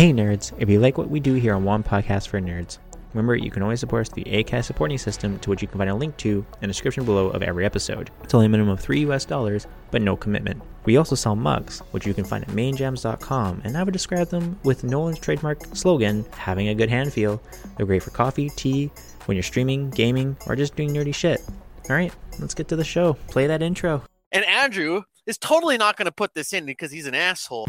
Hey nerds, if you like what we do here on One Podcast for Nerds, remember you can always support us through the ACAST supporting system to which you can find a link to in the description below of every episode. It's only a minimum of 3 US dollars, but no commitment. We also sell mugs, which you can find at mainjams.com, and I would describe them with Nolan's trademark slogan, having a good hand feel. They're great for coffee, tea, when you're streaming, gaming, or just doing nerdy shit. Alright, let's get to the show. Play that intro. And Andrew is totally not going to put this in because he's an asshole.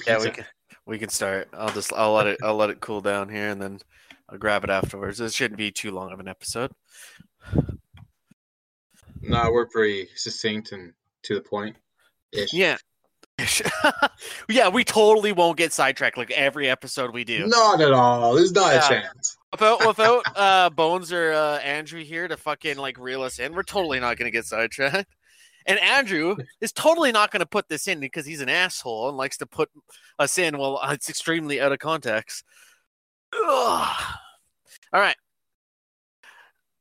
Ooh, Yeah, we can we can start. I'll just I'll let it I'll let it cool down here and then I'll grab it afterwards. It shouldn't be too long of an episode. No, we're pretty succinct and to the point. Yeah. yeah, we totally won't get sidetracked like every episode we do. Not at all. There's not Yeah. a chance. Without without uh Bones or uh Andrew here to fucking like reel us in, we're totally not gonna get sidetracked. And Andrew is totally not gonna put this in because he's an asshole and likes to put us in well it's extremely out of context. Ugh. All right.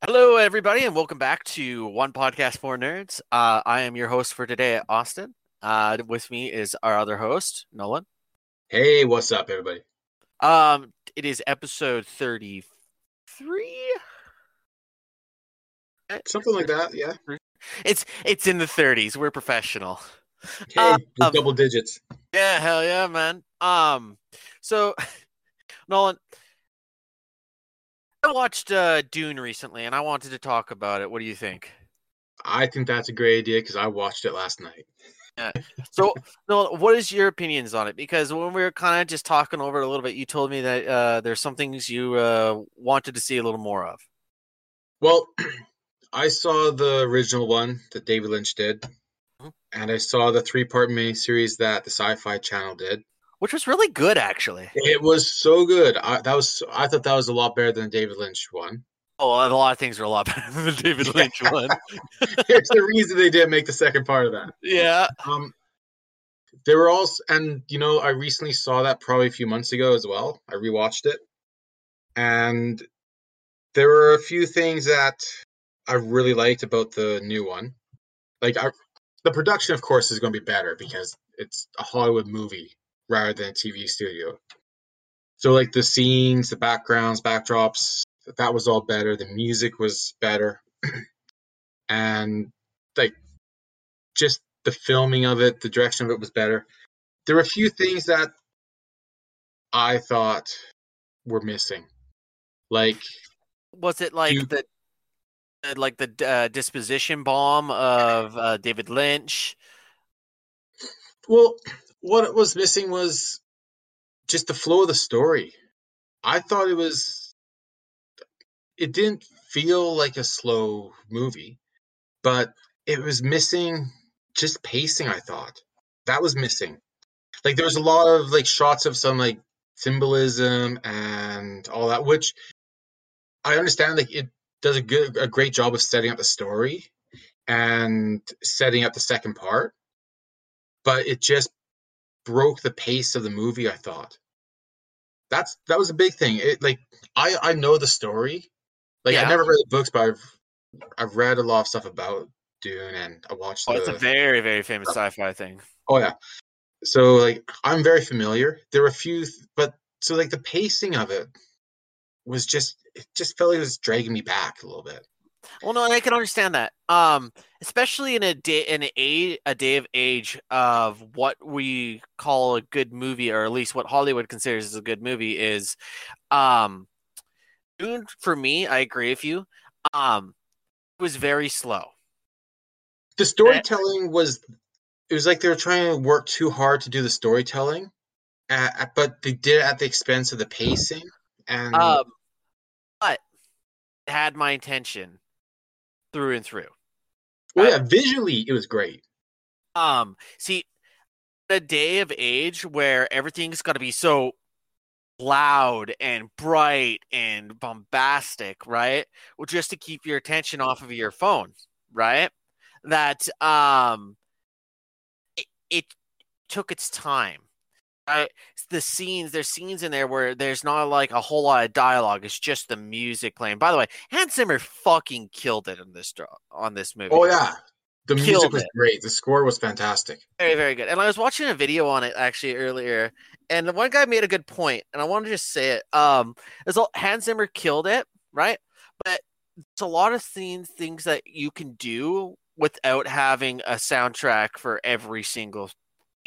Hello everybody and welcome back to One Podcast for Nerds. Uh I am your host for today, Austin. Uh with me is our other host, Nolan. Hey, what's up, everybody? Um, it is episode thirty-three. Something like that, yeah. It's it's in the thirties. We're professional. Hey, Uh, um, double digits. Yeah, hell yeah, man. Um, so Nolan, I watched uh, Dune recently, and I wanted to talk about it. What do you think? I think that's a great idea because I watched it last night. yeah. So, Nolan, what is your opinions on it? Because when we were kind of just talking over it a little bit, you told me that uh, there's some things you uh, wanted to see a little more of. Well, I saw the original one that David Lynch did, Mhm. and I saw the three-part miniseries that the Sci-Fi Channel did. Which was really good, actually. It was so good. I that was I thought that was a lot better than the David Lynch one. Oh, a lot of things are a lot better than the David Lynch one. There's the reason they didn't make the second part of that. Yeah. Um, there were also, and you know, I recently saw that probably a few months ago as well. I rewatched it, and there were a few things that I really liked about the new one. Like, I, the production, of course, is going to be better because it's a Hollywood movie rather than a TV studio. So, like the scenes, the backgrounds, backdrops, that was all better. The music was better, and like just the filming of it, the direction of it was better. There were a few things that I thought were missing. Like, Was it like You- the like the uh, disposition bomb of uh, David Lynch? well, what it was missing was just the flow of the story. I thought it was, it didn't feel like a slow movie, but it was missing just pacing, I thought. That was missing. Like, there was a lot of like shots of some like symbolism and all that, which I understand like it does a good a great job of setting up the story and setting up the second part, but it just broke the pace of the movie. I thought that's that was a big thing. It like I I know the story, like Yeah. I never read the books, but I've I've read a lot of stuff about Dune and I watched Oh, the it's a very very famous sci-fi thing. Oh yeah. So like I'm very familiar. There were a few, but so like the pacing of it was just it just felt like it was dragging me back a little bit. Well, no, I can understand that. Um, especially in a day in a a, day of age of what we call a good movie, or at least what Hollywood considers as a good movie, is um, Dune. For me, I agree with you. Um, it was very slow. The storytelling was it was like they were trying to work too hard to do the storytelling, uh, but they did it at the expense of the pacing. And Um, had my attention through and through. well, yeah, visually it was great. Um, see, the day of age where everything's got to be so loud and bright and bombastic, right? Well, just to keep your attention off of your phone, right? that um it, it took its time. Right? The scenes, there's scenes in there where there's not like a whole lot of dialogue. It's just the music playing. By the way, Hans Zimmer fucking killed it in this draw on this movie. Oh yeah, the music was it. great. The score was fantastic. Very, very good. And I was watching a video on it actually earlier, and the one guy made a good point, and I want to just say it. Um, there's a, Hans Zimmer killed it, right? But there's a lot of scenes, things that you can do without having a soundtrack for every single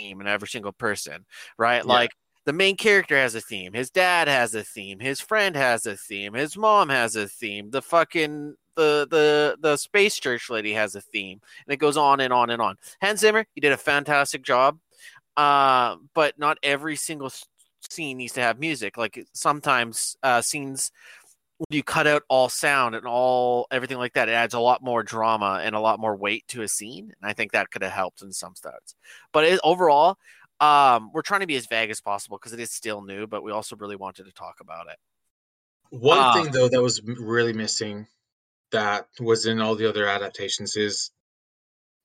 theme and every single person, right? Yeah. Like the main character has a theme, his dad has a theme, his friend has a theme, his mom has a theme, the fucking the the the space church lady has a theme, and it goes on and on and on. Hans Zimmer, he did a fantastic job, uh, but not every single scene needs to have music. Like sometimes uh, scenes when you cut out all sound and all everything like that, it adds a lot more drama and a lot more weight to a scene. And I think that could have helped in some starts. But it, overall, um, we're trying to be as vague as possible because it is still new, but we also really wanted to talk about it. One Ah. thing though that was really missing, that was in all the other adaptations, is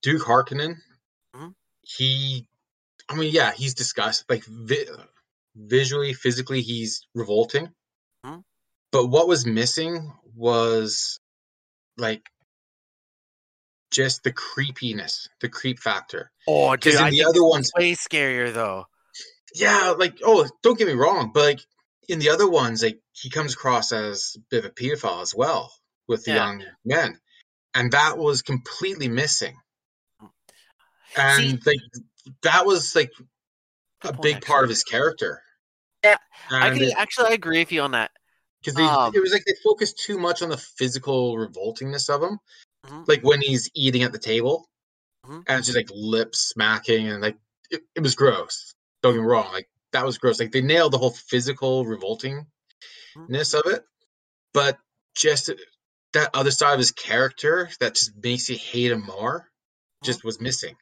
Duke Harkonnen. Mhm. He, I mean, yeah, he's disgust like vi- visually, physically, he's revolting. But what was missing was like just the creepiness, the creep factor. Oh, dude, Because in I the other ones, way scarier though. yeah, like oh, don't get me wrong, but like in the other ones, like he comes across as a bit of a pedophile as well with the Yeah. young men, and that was completely missing. And like that was like a big part of his character. Yeah, I and can actually I agree with you on that. Because um, it was like they focused too much on the physical revoltingness of him, Mhm. like when he's eating at the table, Mhm. and it's just like lip smacking and like it, it was gross. Don't get me wrong, like that was gross. Like they nailed the whole physical revoltingness Mm-hmm. of it, but just that other side of his character that just makes you hate him more, just was missing.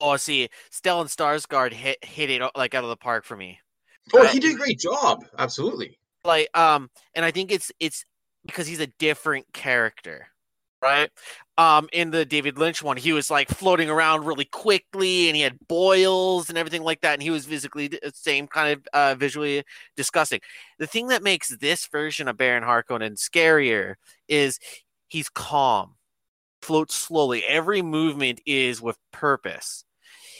Oh, see, Stellan Skarsgård hit hit it like out of the park for me. Oh, he did a great job, absolutely. Like, um, and I think it's it's because he's a different character, right? Um, in the David Lynch one, he was like floating around really quickly, and he had boils and everything like that, and he was physically the same kind of uh, visually disgusting. The thing that makes this version of Baron Harkonnen scarier is he's calm, floats slowly. Every movement is with purpose.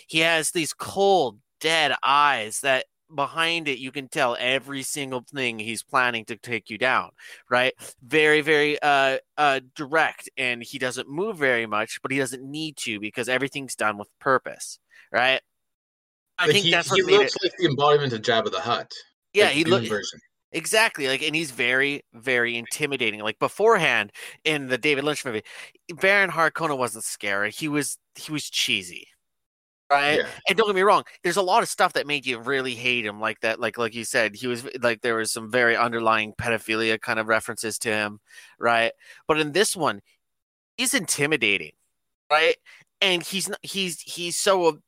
He has these cold, dead eyes that behind it you can tell every single thing he's planning to take you down right very very uh uh direct and he doesn't move very much but he doesn't need to because everything's done with purpose right i Like, think he, that's he what it looks like the embodiment of Jabba the Hutt. yeah like he looks look Exactly. Like, and he's very, very intimidating. Like beforehand in the David Lynch movie, Baron Harkonnen wasn't scary. He was he was cheesy. Right? Yeah. And don't get me wrong, there's a lot of stuff that made you really hate him, like that, like like you said, he was like there was some very underlying pedophilia kind of references to him, right? But in this one, he's intimidating, right? And he's not he's he's so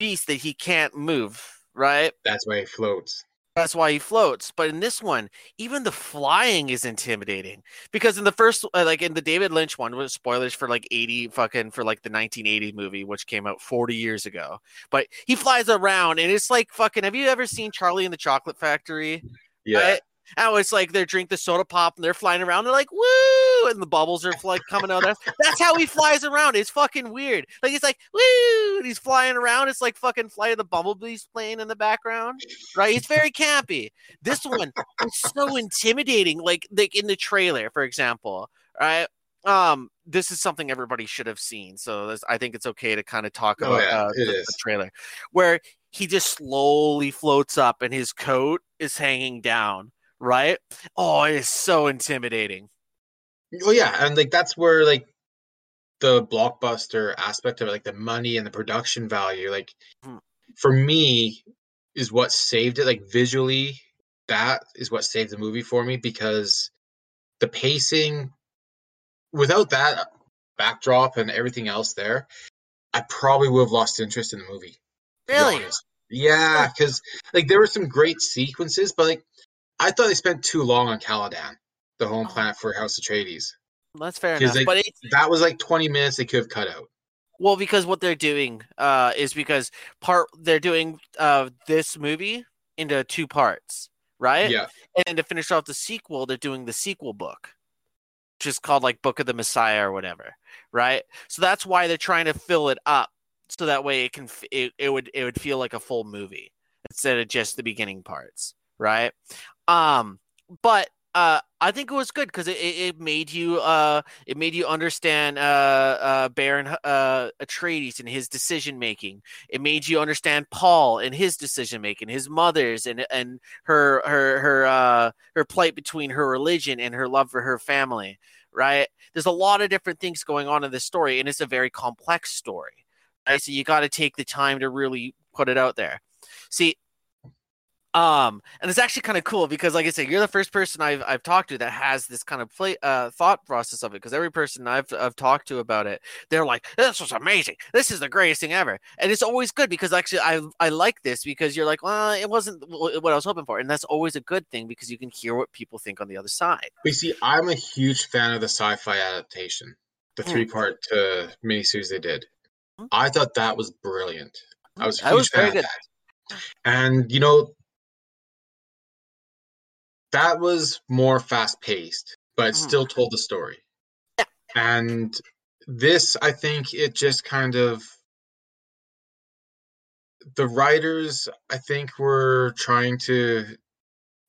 obese that he can't move, right? That's why he floats. That's why he floats. But in this one, even the flying is intimidating because in the first, uh, like in the David Lynch one, was spoilers for like 80 fucking for like the 1980 movie, which came out 40 years ago. But he flies around and it's like fucking. Have you ever seen Charlie in the Chocolate Factory? Yeah. Right? Oh, it's like they drink the soda pop and they're flying around. They're like, woo! And the bubbles are like coming out. That's, that's how he flies around. It's fucking weird. Like, it's like, woo! And he's flying around. It's like fucking Flight of the Bumblebees playing in the background, right? It's very campy. This one is so intimidating. Like, like in the trailer, for example, right? Um, this is something everybody should have seen. So this, I think it's okay to kind of talk Oh, about yeah, uh, the, the trailer where he just slowly floats up and his coat is hanging down right? Oh, it is so intimidating. Well, yeah, and like that's where like the blockbuster aspect of it, like the money and the production value, like Hmm. for me, is what saved it. Like visually, that is what saved the movie for me because the pacing, without that backdrop and everything else there, I probably would have lost interest in the movie. Really? Yeah, because like there were some great sequences, but like I thought they spent too long on Caladan, the home Oh. planet for House Atreides. That's fair enough. they- but That was like 20 minutes they could have cut out. Well, because what they're doing uh, is because part they're doing uh, this movie into two parts, right? Yeah. And to finish off the sequel, they're doing the sequel book, which is called like Book of the Messiah or whatever, right? So that's why they're trying to fill it up, so that way it can it, it would it would feel like a full movie instead of just the beginning parts, right? Um, but uh, I think it was good because it, it, made you uh it made you understand uh uh Baron uh Atreides and his decision making. It made you understand Paul and his decision making, his mother's and and her her her uh her plight between her religion and her love for her family. Right? There's a lot of different things going on in this story, and it's a very complex story. Right? So you got to take the time to really put it out there. See, um, and it's actually kind of cool because, like I said, you're the first person I've I've talked to that has this kind of play uh thought process of it. Because every person I've I've talked to about it, they're like, "This was amazing. This is the greatest thing ever." And it's always good because actually I I like this because you're like, "Well, it wasn't what I was hoping for," and that's always a good thing because you can hear what people think on the other side. We see, I'm a huge fan of the sci-fi adaptation, the Hmm. three-part uh, miniseries they did. Hmm. I thought that was brilliant. I was a That huge was fan very of good. that. And you know, that was more fast-paced, but it Mhm. still told the story. Yeah. And this, I think, it just kind of the writers, I think, were trying to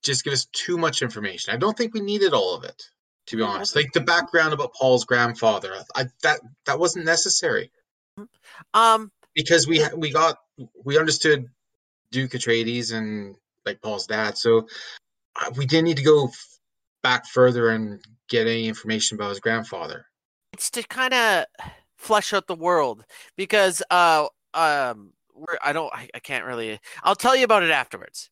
just give us too much information. I don't think we needed all of it, to be Yeah, honest. Like the background about Paul's grandfather, I that that wasn't necessary Um, because we we got we understood Duke Atreides and like Paul's dad, so we didn't need to go f- back further and get any information about his grandfather. it's to kind of flesh out the world because uh um we're, I don't I, I can't really I'll tell you about it afterwards.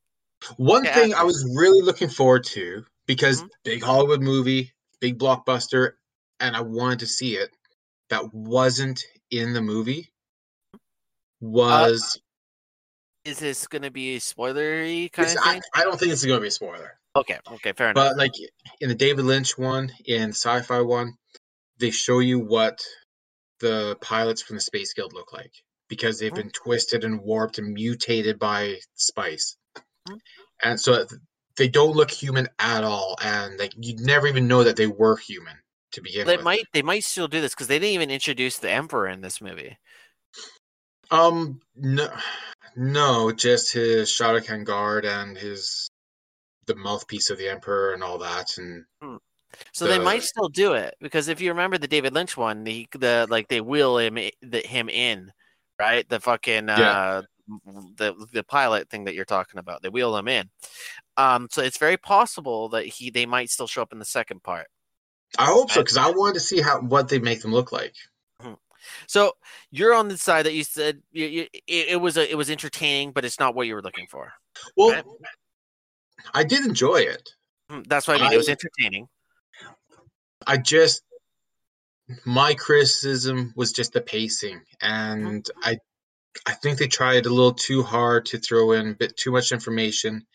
One Yeah, thing I was really looking forward to because Mhm. big Hollywood movie, big blockbuster, and I wanted to see it that wasn't in the movie was Is this going to be a spoilery kind this- of I, thing? I don't think it's going to be a spoiler, okay, okay, fair enough. but like in the David Lynch one, in sci-fi one, they show you what the pilots from the Space Guild look like because they've Mhm. been twisted and warped and mutated by spice, Mhm. and so they don't look human at all, and like you'd never even know that they were human to begin with. they with. might they might still do this because they didn't even introduce the emperor in this movie. Um, no, no, just his Shadowcan guard and his the mouthpiece of the emperor and all that, and So they might still do it because if you remember the David Lynch one, the the like they wheel him the, him in, right? The fucking uh the the pilot thing that you're talking about. They wheel him in. Um, so it's very possible that he they might still show up in the second part. I hope so because I wanted to see how what they make them look like. So you're on the side that you said you, you, it, it was a, it was entertaining, but it's not what you were looking for. Well, Right. I did enjoy it. Hmm, That's what I mean. It was entertaining. I just my criticism was just the pacing, and I I think they tried a little too hard to throw in a bit too much information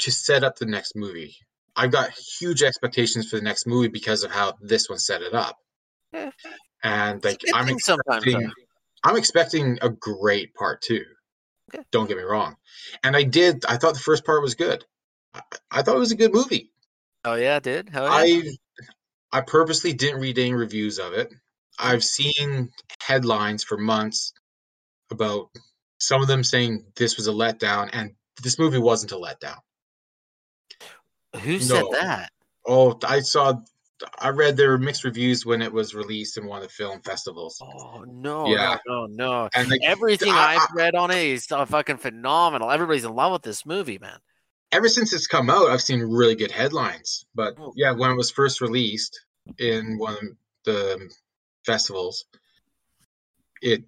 to set up the next movie. I've got huge expectations for the next movie because of how this one set it up, Yeah. And like It's a good I'm expecting. I'm expecting a great part two. Okay. Don't get me wrong, and I did. I thought the first part was good. I, I thought it was a good movie. Oh yeah, dude. Hell yeah. I I purposely didn't read any reviews of it. I've seen headlines for months about some of them saying this was a letdown, and this movie wasn't a letdown. Who said that? Oh, I saw, I read there were mixed reviews when it was released in one of the film festivals, Oh no, Yeah. no, no, no. and like Everything I- I've read on it is uh, fucking phenomenal. Everybody's in love with this movie, man. ever since it's come out, I've seen really good headlines. But Oh. yeah, when it was first released in one of the festivals, it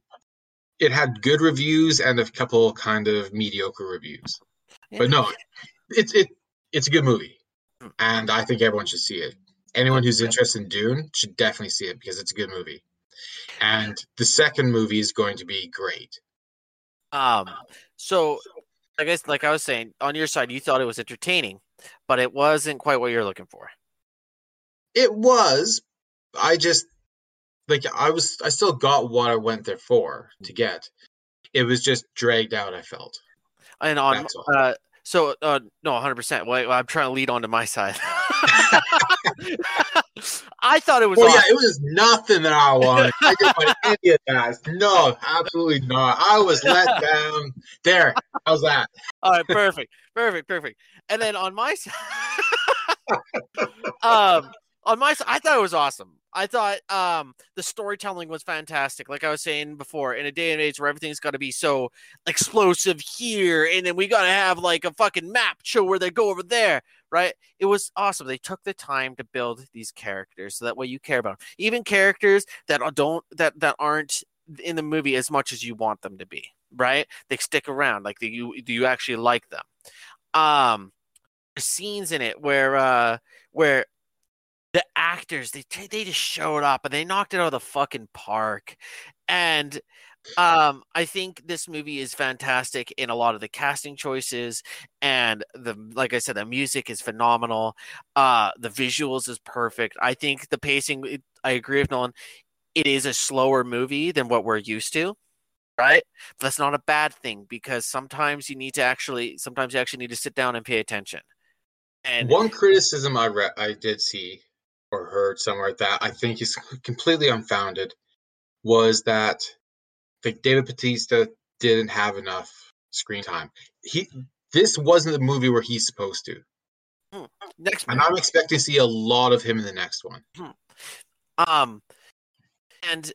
it had good reviews and a couple kind of mediocre reviews. But no, it's it it's a good movie, and I think everyone should see it. Anyone who's interested in Dune should definitely see it because it's a good movie. And the second movie is going to be great. Um, so I guess, like I was saying, on your side, you thought it was entertaining, but it wasn't quite what you're looking for. It was. I just like I was I still got what I went there for to get. It was just dragged out. I felt. And on uh, so uh, no, 100. percent Well, I'm trying to lead on to my side. I thought it was. Well, awesome. yeah, it was nothing that I wanted. I didn't want any of that. No, absolutely not. I was let down. There, how's that? All right, perfect, perfect, perfect. And then on my side, um, on my side, I thought it was awesome. I thought um the storytelling was fantastic. Like I was saying before, in a day and age where everything's got to be so explosive here, and then we got to have like a fucking map show where they go over there, right? It was awesome. They took the time to build these characters so that way you care about 'em. even characters that don't that that aren't in the movie as much as you want them to be, right? They stick around. Like do you do you actually like them? Um, scenes in it where uh where the actors they they just showed up and they knocked it out of the fucking park. And um i think this movie is fantastic in a lot of the casting choices and the like i said the music is phenomenal. Uh the visuals is perfect. I think the pacing i agree with nolan it is a slower movie than what we're used to right? But that's not a bad thing because sometimes you need to actually sometimes you actually need to sit down and pay attention. And One criticism I read, I did see or heard somewhere that I think is completely unfounded was that like David Bautista didn't have enough screen time. He this wasn't the movie where he's supposed to, next and I'm expecting to see a lot of him in the next one. Um, and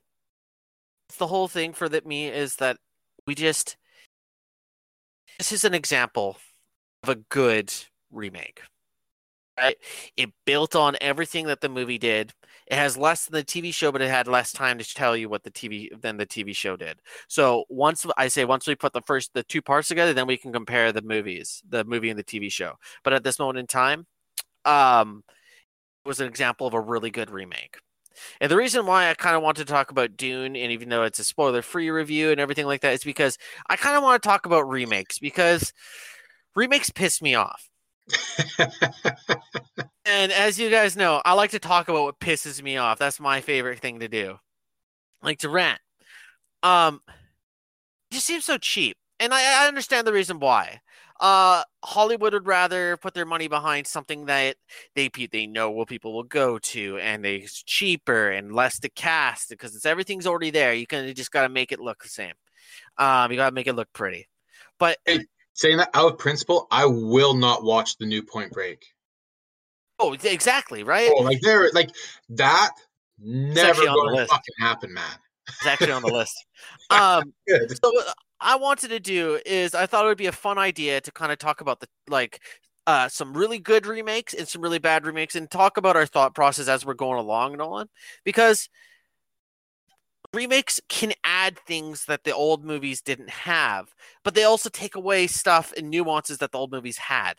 the whole thing for that me is that we just this is an example of a good remake. Right? It built on everything that the movie did. It has less than the TV show, but it had less time to tell you what the TV than the TV show did. So once I say once we put the first the two parts together, then we can compare the movies, the movie and the TV show. But at this moment in time, um, it was an example of a really good remake. And the reason why I kind of want to talk about Dune, and even though it's a spoiler free review and everything like that, is because I kind of want to talk about remakes because remakes piss me off. And as you guys know, I like to talk about what pisses me off. That's my favorite thing to do. I like to rant. Um, it just seems so cheap, and I, I understand the reason why. Uh, Hollywood would rather put their money behind something that they they know what people will go to, and it's cheaper and less to cast because it's everything's already there. You can you just got to make it look the same. Um, you got to make it look pretty. But Saying that out of principle, I will not watch the new Point Break. oh, exactly right. Oh, like there, like that never on the going to list. fucking happen, man. It's actually on the list. Um, so what I wanted to do is I thought it would be a fun idea to kind of talk about the like uh, some really good remakes and some really bad remakes and talk about our thought process as we're going along, Nolan, because remakes can add things that the old movies didn't have, but they also take away stuff and nuances that the old movies had.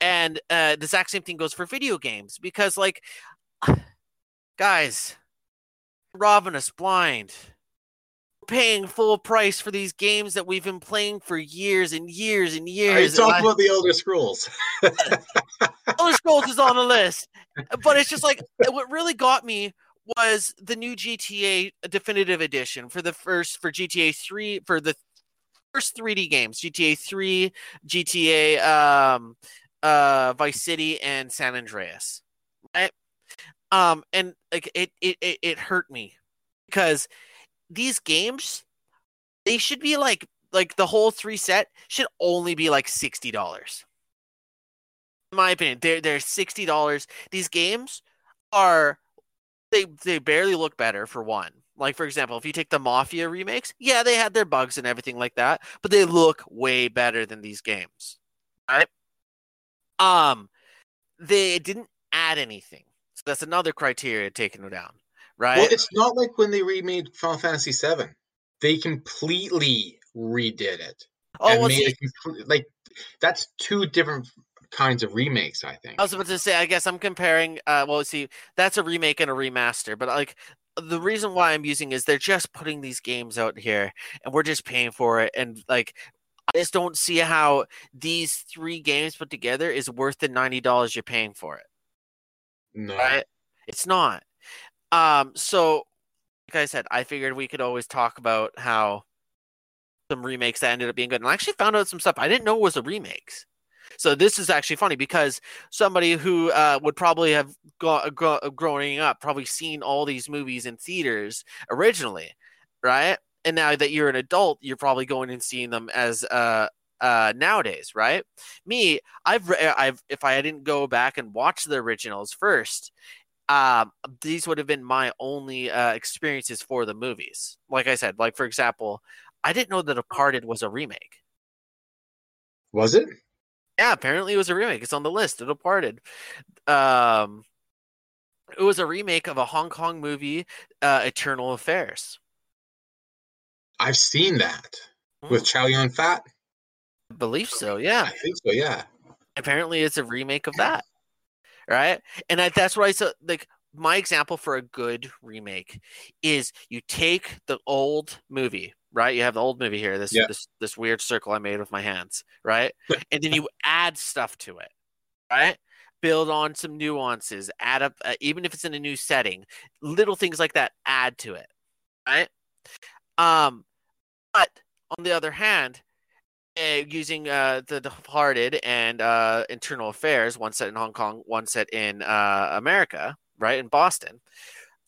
And uh, the exact same thing goes for video games because, like, guys, robbing us blind paying full price for these games that we've been playing for years and years and Are you years. talking about the Elder Scrolls? Elder Scrolls is on the list, but it's just like what really got me was the new GTA Definitive Edition for the first for GTA three for the first 3D games, GTA three, GTA um, uh, Vice City, and San Andreas, right? Um, and like it, it, it, it hurt me because these games they should be like like the whole three set should only be like sixty dollars in my opinion, they're they're sixty dollars. These games are they they barely look better for one. Like for example, if you take the Mafia remakes, yeah, they had their bugs and everything like that, but they look way better than these games. Right? Um they didn't add anything. So that's another criteria taking it down. Right? Well, it's not like when they remade Final Fantasy VII. They completely redid it. oh, and well, made see, it complete, like that's two different kinds of remakes. I think. I was about to say, I guess I'm comparing. Uh, well, see, that's a remake and a remaster, but like the reason why I'm using is they're just putting these games out here, and we're just paying for it, and like I just don't see how these three games put together is worth the ninety dollars you're paying for it. no. Right? It's not. Um, so like I said, I figured we could always talk about how some remakes that ended up being good. And I actually found out some stuff I didn't know was a remakes. So this is actually funny because somebody who uh, would probably have go- go- growing up probably seen all these movies in theaters originally, right? And now that you're an adult, you're probably going and seeing them as uh, uh, nowadays, right? Me, I've I've if I didn't go back and watch the originals first, um, these would have been my only uh, experiences for the movies. Like I said, like for example, I didn't know that Departed was a remake. Was it? Yeah, apparently it was a remake. It's on the list. It Departed. Um, it was a remake of a Hong Kong movie, uh, Infernal Affairs. I've seen that with Mm. Chow Yun Fat. I believe so. Yeah. I think so. Yeah. apparently it's a remake of that right and I, that's why i said like my example for a good remake is you take the old movie right you have the old movie here this Yeah. this this weird circle i made with my hands right and then you add stuff to it right build on some nuances add up uh, even if it's in a new setting little things like that add to it right um but on the other hand uh, using uh, the Departed and uh, Internal Affairs, one set in Hong Kong, one set in uh, America, right in Boston.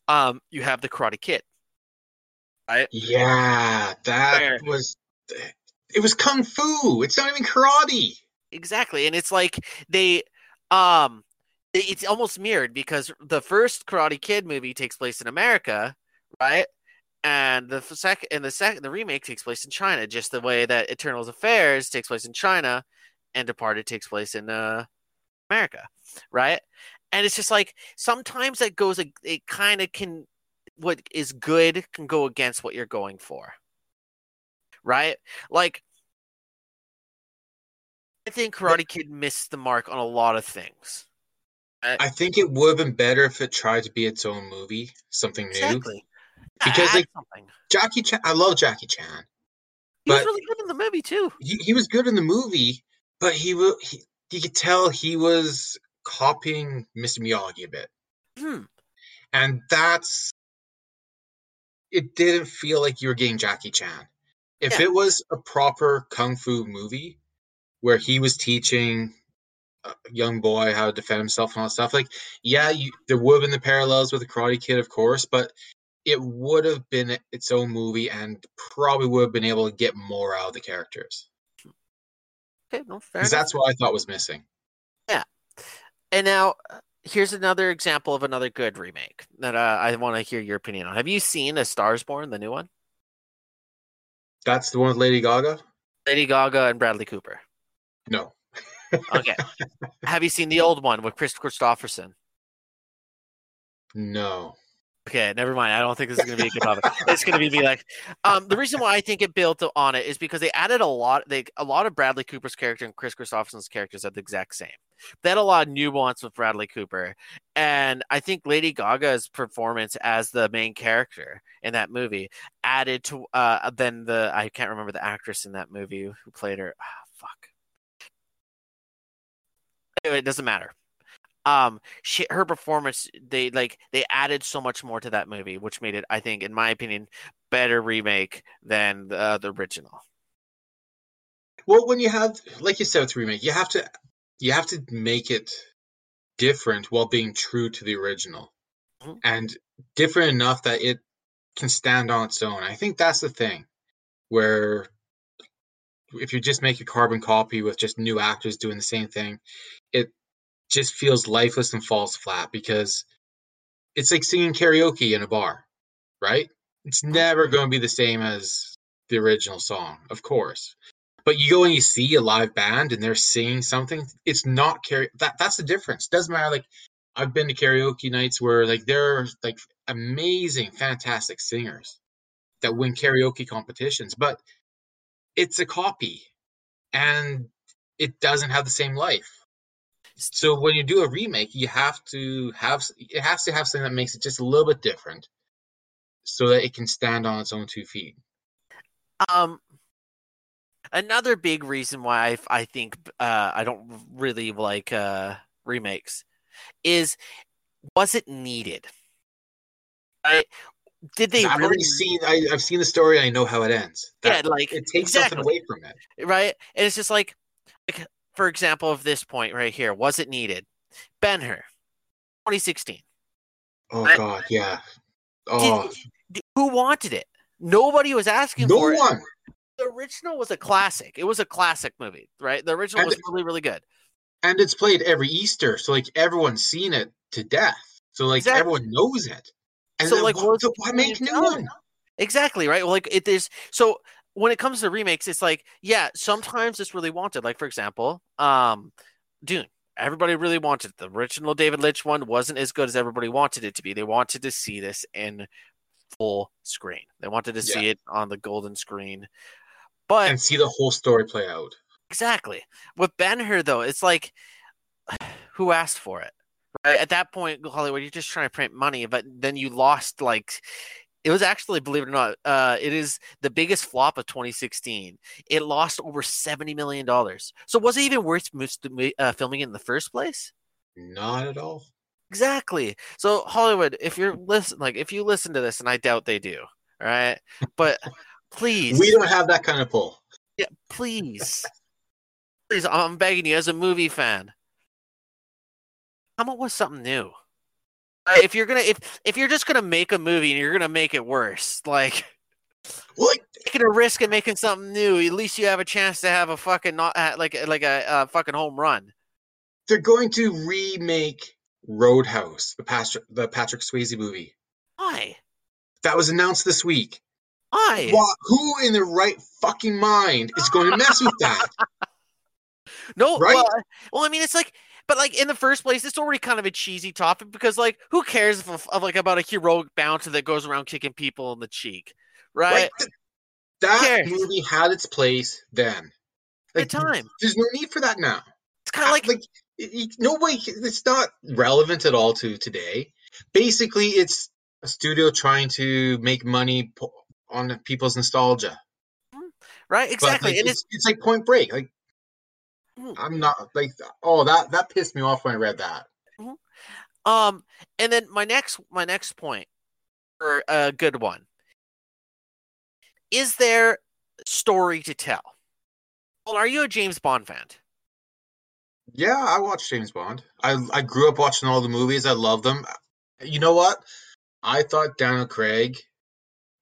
Um, you have the Karate Kid, right? Yeah. That Where? was. It was kung fu. It's not even karate. Exactly, and it's like they, um, it's almost mirrored because the first Karate Kid movie takes place in America, right? And the second, and the second, the remake takes place in China, just the way that Eternals Affairs takes place in China, and Departed takes place in uh, America, right? And it's just like sometimes that goes, it kind of can, what is good can go against what you're going for, right? Like I think Karate Kid missed the mark on a lot of things. I think it would have been better if it tried to be its own movie, something new. Because, like, something. Jackie Chan. I love Jackie Chan. He was really good in the movie too. He he was good in the movie, but he. He, you could tell he was copying Mr. Miyagi a bit, Hmm. and that's. It didn't feel like you were getting Jackie Chan. If Yeah. it was a proper kung fu movie, where he was teaching a young boy how to defend himself and all that stuff, like yeah, you, there would have been the parallels with the Karate Kid, of course, but it would have been its own movie and probably would have been able to get more out of the characters. Okay, no, fair Because that's what I thought was missing. Yeah, and now uh, here's another example of another good remake that uh, I want to hear your opinion on. Have you seen A Stars Born, the new one? That's the one with Lady Gaga? Lady Gaga and Bradley Cooper. No. Okay. Have you seen the old one with Kris Kristofferson? No. Okay, never mind. I don't think this is going to be a good topic. It's going to be me like, um, the reason why I think it built on it is because they added a lot. They a lot of Bradley Cooper's character and Kris Kristofferson's characters are the exact same. They had a lot of nuance with Bradley Cooper, and I think Lady Gaga's performance as the main character in that movie added to uh then the I can't remember the actress in that movie who played her. Ah, fuck. Anyway, it doesn't matter um she, her performance they like they added so much more to that movie which made it i think in my opinion better remake than the, uh, the original Well, when you have, like you said, with remake, you have to, you have to make it different while being true to the original, Mhm. and different enough that it can stand on its own. I think that's the thing, where if you just make a carbon copy with just new actors doing the same thing, it just feels lifeless and falls flat because it's like singing karaoke in a bar, right? It's never going to be the same as the original song, of course. But you go and you see a live band and they're singing something, it's not karaoke. That that's the difference. Doesn't matter. Like I've been to karaoke nights where like they're like amazing, fantastic singers that win karaoke competitions, but it's a copy and it doesn't have the same life. So when you do a remake, you have to have it has to have something that makes it just a little bit different, so that it can stand on its own two feet. um another big reason why i, I think uh i don't really like uh remakes is was it needed right did they I've really? already seen. I, I've seen the story. I know how it ends. Yeah, like it takes exactly. something away from it. right? And it's just like, like, for example, of this point right here, was it needed? Ben Hur, 2016. Oh I- God, yeah. Oh, D- Who wanted it? Nobody was asking no for it. one. The original was a classic. It was a classic movie, right? The original And- was really, really good. And it's played every Easter, so like everyone's seen it to death. So like Exactly. everyone knows it. And So, like, why, so why make new one? Exactly, right? Well, like it is so when it comes to remakes, it's like, yeah, sometimes it's really wanted. Like, for example, um, Dune. Everybody really wanted the original David Lynch one wasn't as good as everybody wanted it to be. They wanted to see this in full screen. They wanted to see it on the golden screen. But And see the whole story play out. Exactly. With Ben Hur, though, it's like, who asked for it? Right at that point, Hollywood, you're just trying to print money, but then you lost like. It was actually, believe it or not, uh, it is the biggest flop of 2016. It lost over 70 million dollars. So was it even worth uh, filming it in the first place? Not at all. Exactly. So Hollywood, if you're listen, like if you listen to this, and I doubt they do, all right, but please, We don't have that kind of pull. yeah, please, please, I'm begging you, as a movie fan, come up with something new. Uh, If you're gonna, if if you're just gonna make a movie and you're gonna make it worse, like like taking a risk and making something new, at least you have a chance to have a fucking not like like a uh, fucking home run. they're going to remake Roadhouse, the Patrick the Patrick Swayze movie. Why? That was announced this week. Why? Who in their right fucking mind is going to mess with that? No, Right? well, well, I mean, it's like, but like in the first place, it's already kind of a cheesy topic because, like, who cares if, of like about a heroic bouncer that goes around kicking people in the cheek, right? Right? Th- That movie had its place then. Good time. There's no need for that now. It's kind of like, like it- nobody. It's not relevant at all to today. Basically, it's a studio trying to make money on people's nostalgia. Mm-hmm. right? But, Exactly, like, and it's, it's like Point Break. Like I'm not like oh that that pissed me off when I read that. Um, and then my next my next point, or a good one, is there story to tell? Well, are you a James Bond fan? Yeah, I watched James Bond. I I grew up watching all the movies. I love them. You know what? I thought Daniel Craig.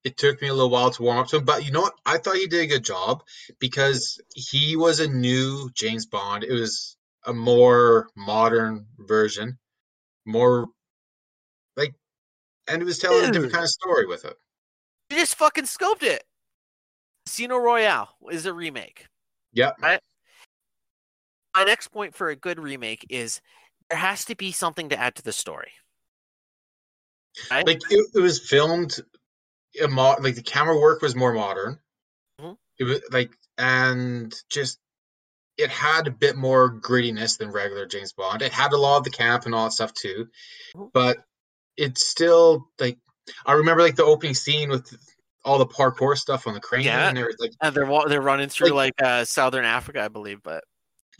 It took me a little while to warm up to him, but you know what? I thought he did a good job because he was a new James Bond. It was a more modern version, more like, and it was telling a different kind of story with it. You just fucking scoped it. Casino Royale is a remake. Yep. My next point for a good remake is there has to be something to add to the story. Right? like it, it was filmed a mo- like the camera work was more modern Mhm. it was like and just it had a bit more grittiness than regular james bond it had a lot of the camp and all that stuff too Mhm. but it's still like i remember like the opening scene with all the parkour stuff on the crane Yeah. and like and they're they're running through like uh, southern Africa, I believe. But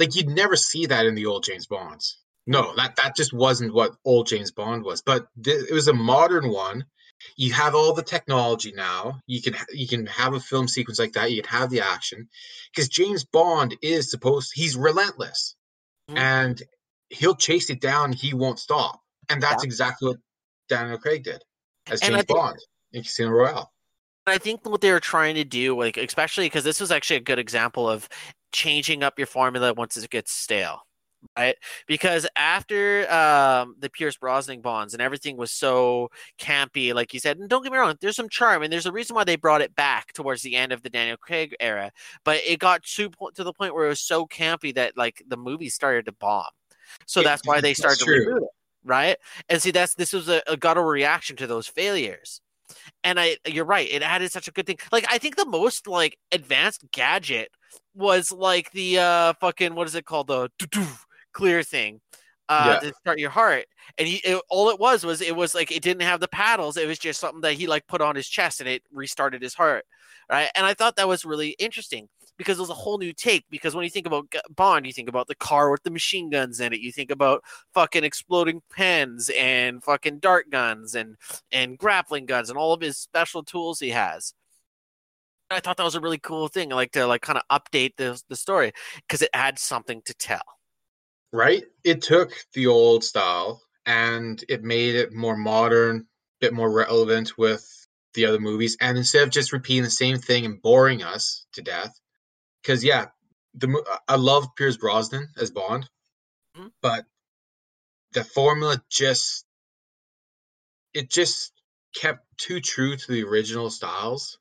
like you'd never see that in the old James Bonds. No, that that just wasn't what old James Bond was. But th- it was a modern one. You have all the technology now. You can you can have a film sequence like that. You can have the action because James Bond is supposed. He's relentless, Mhm. and he'll chase it down. He won't stop, and that's Yeah. exactly what Daniel Craig did as James think- Bond in Casino Royale. I think what they were trying to do, like especially because this was actually a good example of changing up your formula once it gets stale, right? Because after um, the Pierce Brosnan bonds and everything was so campy, like you said, and don't get me wrong, there's some charm, and there's a reason why they brought it back towards the end of the Daniel Craig era, but it got to to the point where it was so campy that like the movie started to bomb. So Yeah, that's why they started to reboot it, right? And see, that's this was a, a guttural reaction to those failures and I you're right, it added such a good thing. Like I think the most like advanced gadget was like the uh fucking what is it called the clear thing uh, Yeah. to start your heart. And he, it, all it was was it was like it didn't have the paddles. It was just something that he like put on his chest and it restarted his heart, right? And I thought that was really interesting because it was a whole new take. Because when you think about Bond, you think about the car with the machine guns in it. You think about fucking exploding pens and fucking dart guns and and grappling guns and all of his special tools he has. I thought that was a really cool thing, like to like kind of update the the story because it adds something to tell. Right? It took the old style and it made it more modern, a bit more relevant with the other movies. And instead of just repeating the same thing and boring us to death, because yeah, the I love Pierce Brosnan as Bond, Mhm. but the formula just it just kept too true to the original styles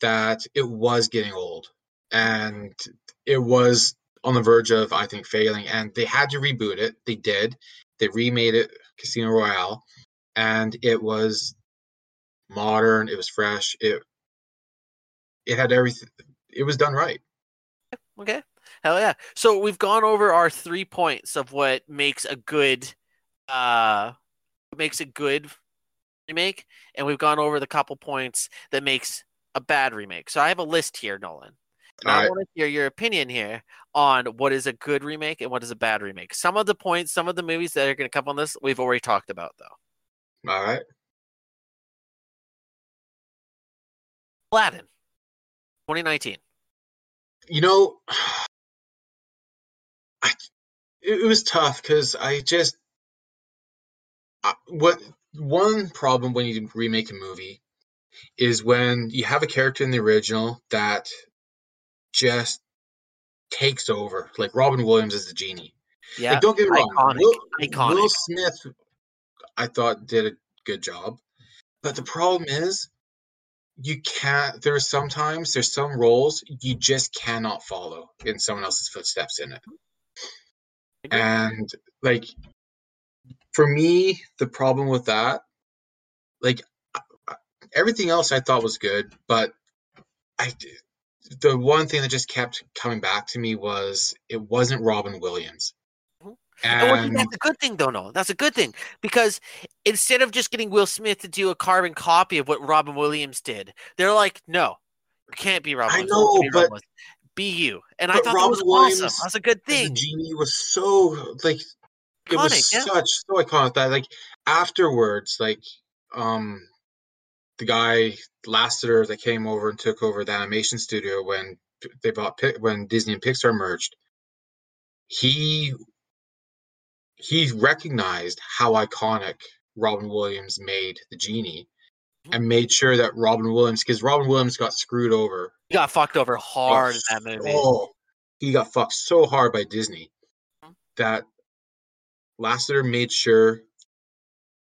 that it was getting old and it was on the verge of I think failing and they had to reboot it they did they remade it Casino Royale and it was modern it was fresh it it had everything it was done right Okay. Hell yeah. So we've gone over our three points of what makes a good uh makes a good remake, and we've gone over the couple points that makes a bad remake. So I have a list here, Nolan. And I want to hear your opinion here on what is a good remake and what is a bad remake. Some of the points, some of the movies that are going to come on this, we've already talked about though. all right Aladdin, 2019. you know I, it, it was tough because i just I, what one problem when you remake a movie is when you have a character in the original that just takes over like robin williams as the genie Yeah. like don't get me wrong iconic, will, iconic. will smith i thought did a good job but the problem is you can't there are sometimes there's some roles you just cannot follow in someone else's footsteps in it and like for me the problem with that like everything else i thought was good but i the one thing that just kept coming back to me was it wasn't robin williams Mhm. And that's a good thing, though. No, that's a good thing because instead of just getting Will Smith to do a carbon copy of what Robin Williams did, they're like, "No, it can't be Robin." I Williams. Know, be but- Robin be you." And I thought Robin that was awesome. Williams That's a good the thing. genie was so like it was yeah. such so iconic that like afterwards like um the guy Lasseter that came over and took over the animation studio when they bought when Disney and Pixar merged he he recognized how iconic Robin Williams made the genie Mhm. and made sure that Robin Williams because Robin Williams got screwed over He got fucked over hard in that movie. so- he got fucked so hard by Disney Mhm. that Lasseter made sure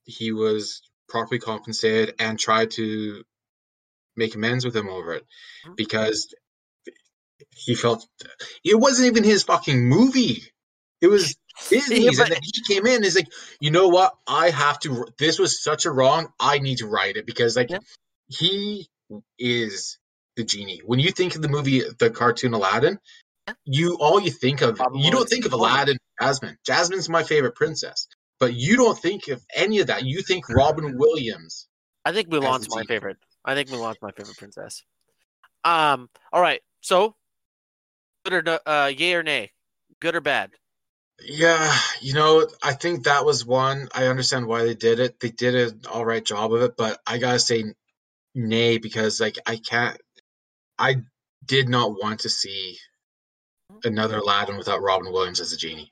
he was properly compensated and tried to make amends with him over it Mhm. because he felt it wasn't even his fucking movie. It was Disney's, but- and then he came in. Is like, you know what? I have to. This was such a wrong. I need to write it because, like, Yeah. he is the genie. When you think of the movie, the cartoon Aladdin, Yeah. you all you think of. Robin you don't think of. Aladdin, Jasmine. Jasmine's my favorite princess, but you don't think of any of that. You think Robin Williams. I think Mulan's my favorite. I think Mulan's my favorite princess. Um. All right. So, good or uh, yay or nay? Good or bad? Yeah, you know, I think that was one. I understand why they did it. They did an all right job of it, but I gotta say nay because like I can't. I did not want to see another Aladdin without Robin Williams as a genie.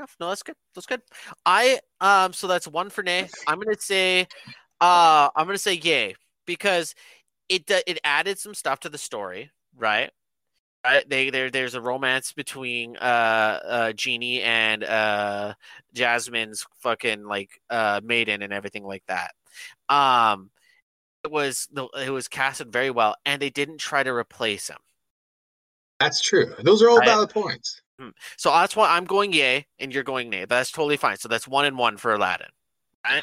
Enough. No, that's good. That's good. I um. So that's one for nay. I'm gonna say, uh, I'm gonna say yay because it d- it added some stuff to the story, right? Right. They there there's a romance between uh uh Genie and uh Jasmine's fucking like uh maiden and everything like that. Um, it was the it was casted very well, and they didn't try to replace him. That's true. Those are all valid points. So that's why I'm going yay and you're going nay. That's totally fine. So that's one and one for Aladdin. Right?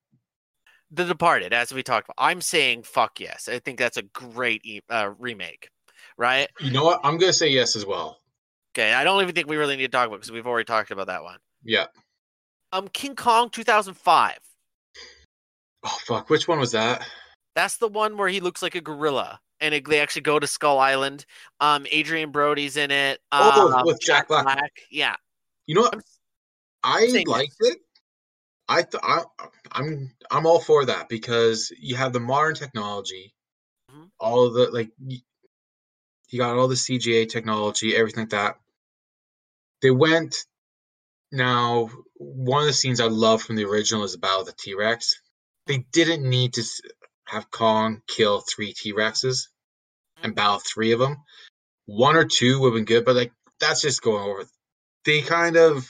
the Departed, as we talked about. I'm saying fuck yes. I think that's a great uh, remake. Right? You know what? I'm gonna say yes as well. Okay. I don't even think we really need to talk about because we've already talked about that one. Yeah. Um, King Kong 2005. Oh fuck, which one was that? That's the one where he looks like a gorilla, and it, they actually go to Skull Island. Um, Adrien Brody's in it. Oh, um, with Jack Black. Yeah, You know what? I liked it. I th- I I'm I'm all for that because you have the modern technology, Mhm. all of the like you got all the CGA technology, everything like that. They went now one of the scenes I love from the original is about the T-Rex. They didn't need to have Kong kill three T-Rexes and battle three of them. One or two would have been good, but like that's just going over. They kind of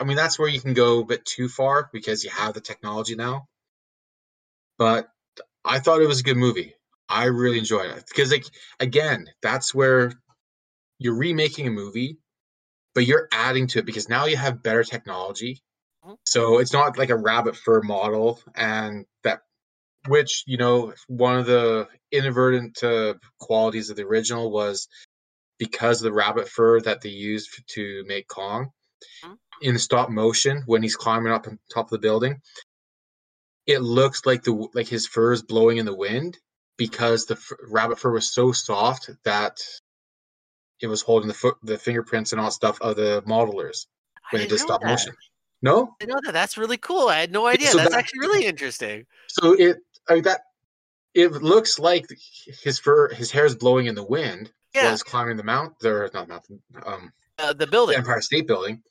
I mean, that's where you can go a bit too far because you have the technology now. But I thought it was a good movie. I really enjoyed it because, like, again, that's where you're remaking a movie, but you're adding to it because now you have better technology. Mhm. So it's not like a rabbit fur model, and that, which you know, one of the inadvertent uh, qualities of the original was because of the rabbit fur that they used to make Kong Mhm. in stop motion when he's climbing up on top of the building. It looks like the like his fur is blowing in the wind because the f- rabbit fur was so soft that it was holding the foot, the fingerprints and all stuff of the modelers when they did stop that. motion. No, I know that. That's really cool. I had no idea. so That's that- actually really interesting. so it I mean, that it looks like his fur, his hair is blowing in the wind while Yeah, he's climbing the mount, or not mountain, um, uh, the the building. Empire State Building.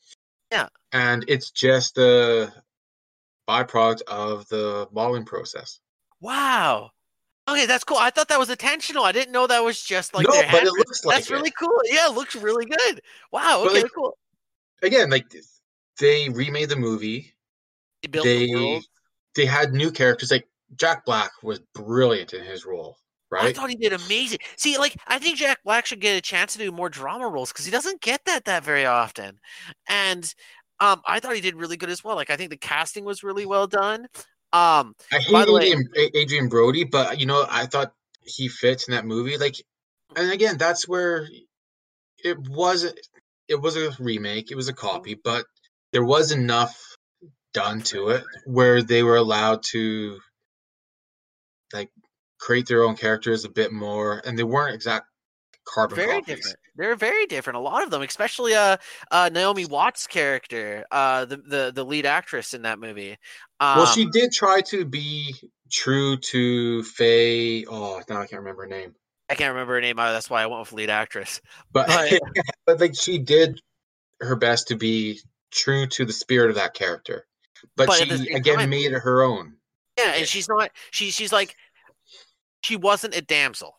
Yeah. and it's just a byproduct of the modeling process. Wow. Okay, that's cool. I thought that was intentional. I didn't know that was just like no, but it looks like That's it. really cool. Yeah, it looks really good. Wow. Okay, like, cool. again like they remade the movie. They built they the world. they had new characters. Like Jack Black was brilliant in his role, Right? I thought he did amazing. See, like I think Jack Black should get a chance to do more drama roles because he doesn't get that that very often. And um, I thought he did really good as well. Like I think the casting was really well done. Um, I By hate the way- Adrian, A- Adrien Brody, but you know I thought he fits in that movie. Like, and again, that's where it wasn't. It was a remake. It was a copy, but there was enough done to it where they were allowed to like create their own characters a bit more, and they weren't exact carbon very copies. different. They're very different. A lot of them, especially uh, uh Naomi Watts' character, uh, the the the lead actress in that movie. Um, well, she did try to be true to Fay. Oh, now I can't remember her name. I can't remember her name either. That's why I went with lead actress. but But- but like she did her best to be true to the spirit of that character but, But she again time- made it her own Yeah, and she's not. She she's like, she wasn't a damsel.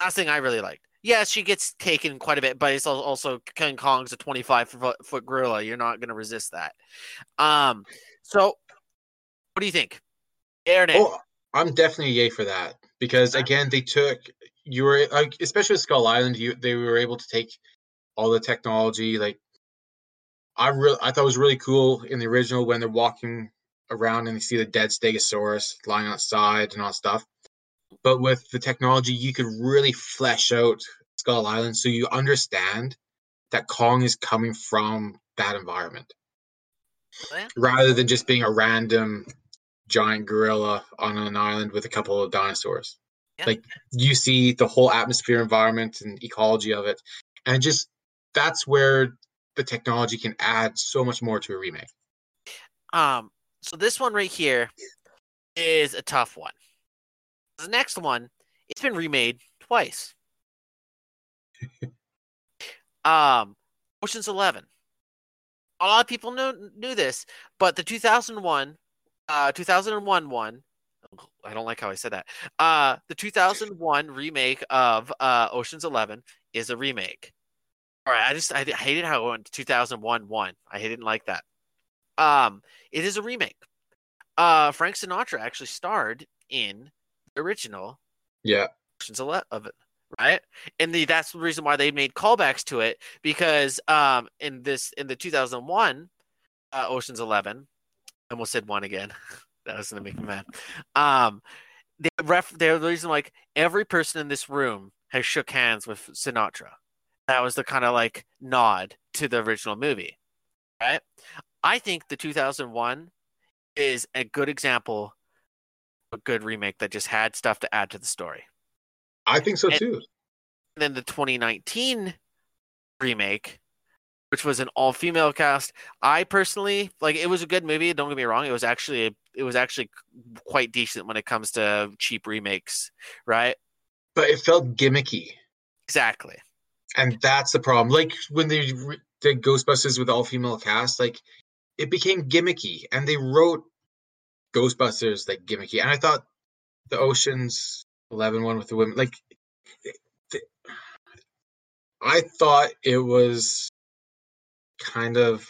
That's the thing I really liked. Yeah, she gets taken quite a bit, but it's al- also King Kong's a twenty five foot, foot gorilla. You're not going to resist that. Um, so what do you think? Nay? oh i'm definitely a yay for that because again they took you were like especially with skull island you they were able to take all the technology like i really i thought it was really cool in the original when they're walking around and they see the dead stegosaurus lying outside and all that stuff. But with the technology you could really flesh out skull island so you understand that kong is coming from that environment. Yeah. rather than just being a random giant gorilla on an island with a couple of dinosaurs. Yeah. like you see the whole atmosphere environment and ecology of it. And just that's where the technology can add so much more to a remake. Um, so this one right here is a tough one. The next one, it's been remade twice. um, Ocean's Eleven. A lot of people knew knew this, but the 2001, uh, 2001 one. I don't like how I said that. Uh, the 2001 remake of uh, Ocean's Eleven is a remake. All right, I just I hated how it went 2001 one. I didn't like that. Um, it is a remake. Uh, Frank Sinatra actually starred in the original yeah Ocean's Eleven, right? And the, that's the reason why they made callbacks to it because um, in this in the 2001 uh, Ocean's Eleven, I almost said one again. that was gonna make me mad. Um, they ref they're the reason like every person in this room has shook hands with Sinatra. That was the kind of like nod to the original movie, right? I think the 2001 is a good example of a good remake that just had stuff to add to the story. I think so And- too. And then the 2019 remake, which was an all-female cast, I personally like. It was a good movie. Don't get me wrong. It was actually it was actually quite decent when it comes to cheap remakes, right? But it felt gimmicky. Exactly. and that's the problem. Like when they re- did Ghostbusters with all female cast, like it became gimmicky, and they wrote Ghostbusters like gimmicky. And I thought the Ocean's Eleven one with the women, like I thought it was kind of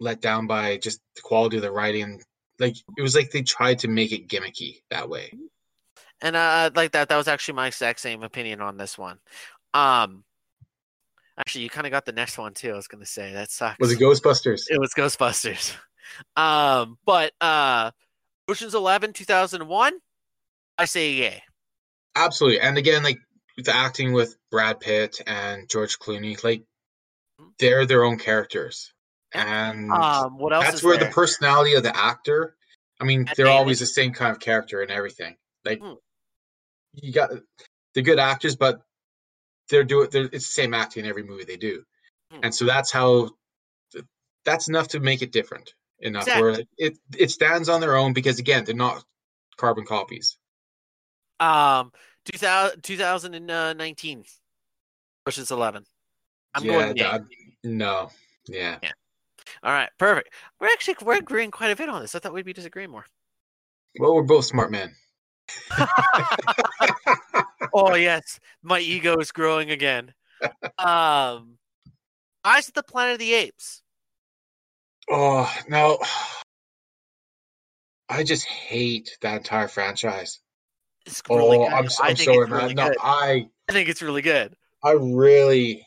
let down by just the quality of the writing. Like it was like they tried to make it gimmicky that way. And uh, like that, that was actually my exact same opinion on this one. Um, actually, you kind of got the next one too. I was gonna say that sucks. Was it Ghostbusters? It was Ghostbusters. Um, but uh, Ocean's Eleven, two thousand one. I say yay. Absolutely. And again, like the acting with Brad Pitt and George Clooney, like they're their own characters. And Um, what else? that's where there? the personality of the actor, I mean, Matt they're Damon. always the same kind of character and everything. Like Hmm. you got they're good actors, but they're doing they're, it's the same acting in every movie they do. Hmm. And so that's how that's enough to make it different enough where it it stands on their own because again, they're not carbon copies. Um, 2000, 2019. Ocean's Eleven. I'm yeah, going that- no. Yeah. All right, perfect. We're actually we're agreeing quite a bit on this. I thought we'd be disagreeing more. Well, we're both smart men. oh yes, my ego is growing again. Um, Rise of the Planet of the Apes. Oh no, I just hate that entire franchise. It's really oh, good. I'm, I I'm sorry, man. really no, good. I, I think it's really good. I really,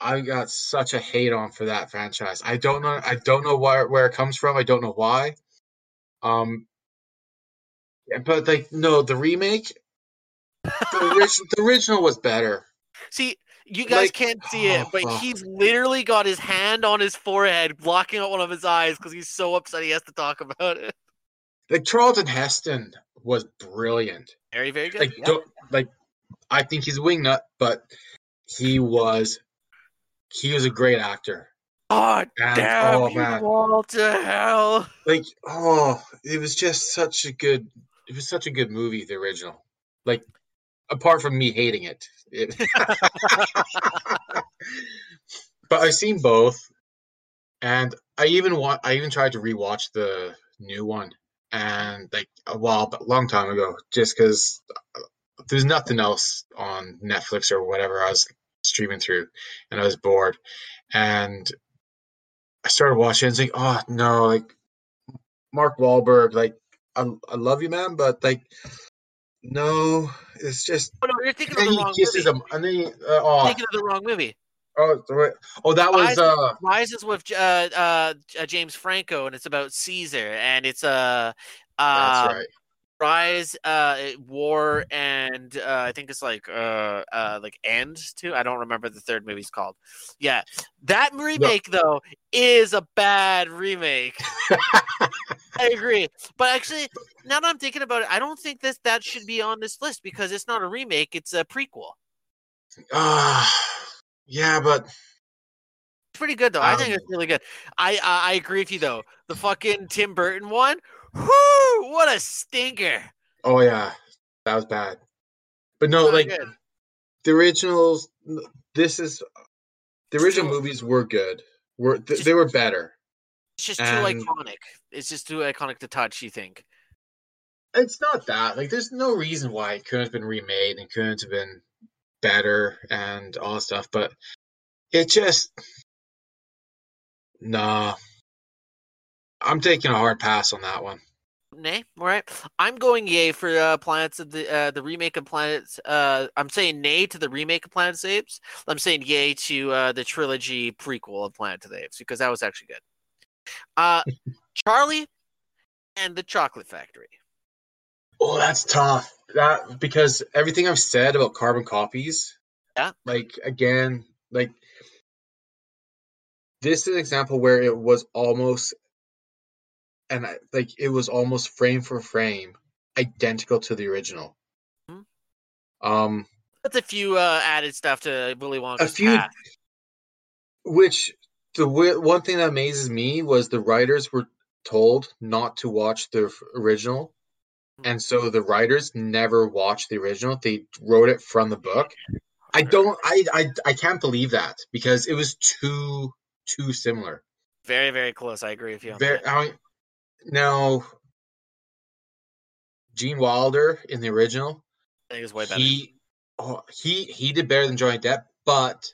I got such a hate on for that franchise. I don't know. I don't know where where it comes from. I don't know why. Um, but like, no, the remake, the, original, the original was better. See, you guys Like- can't see it, but oh. he's literally got his hand on his forehead, blocking out one of his eyes because he's so upset he has to talk about it. Like Charlton Heston was brilliant. Very, very good. like yeah. don't like I think he's a wingnut, but he was he was a great actor. God And, damn oh you man. all to hell. Like oh it was just such a good it was such a good movie, the original. Like apart from me hating it. but I've seen both. And I even want I even tried to rewatch the new one. And like a while but long time ago just because uh, there's nothing else on Netflix or whatever I was streaming through and I was bored. And I started watching and it's like oh no like Mark Wahlberg like I, I love you man but like no it's just Oh, no, you're thinking of the wrong kisses movie. him and then he, uh, oh, Thinking of the wrong movie. oh, oh that was Rise- uh Rise is with uh, uh, uh, James Franco, and it's about Caesar, and it's a uh, that's um, right Rise, uh, War, and uh, I think it's like uh, uh, like End too. I don't remember the third movie's called. Yeah, that remake though is a bad remake. I agree, but actually, now that I'm thinking about it, I don't think this that should be on this list because it's not a remake; it's a prequel. Ah, yeah, but It's pretty good though. I think Um, it's really good. I, I I agree with you though. The fucking Tim Burton one, whoo, what a stinker! oh yeah, that was bad. But no, like good. the originals. This is the original movies were good. Were th- they were better? It's just too iconic. It's just too iconic to touch. You think? It's not that. Like, there's no reason why it couldn't have been remade and couldn't have been better and all that stuff. But it just, nah. I'm taking a hard pass on that one. Nay, all right. I'm going yay for uh, Planets of the uh, the remake of Planets. Uh, I'm saying nay to the remake of Planet of the Apes. I'm saying yay to uh, the trilogy prequel of Planet of the Apes because that was actually good. Uh, Charlie and the Chocolate Factory. Oh, that's tough. That because everything I've said about carbon copies. Yeah. Like again, like this is an example where it was almost and I, like it was almost frame for frame identical to the original. Mhm. Um, That's a few uh, added stuff to Willy Wonka's a few, past. which the one thing that amazes me was the writers were told not to watch the original, hmm. and so the writers never watched the original. They wrote it from the book. I don't. I I I can't believe that because it was too too similar. Very, very close. I agree with you. Very. I mean, now, Gene Wilder in the original, I think it's way better. he, oh, he he did better than Johnny Depp, but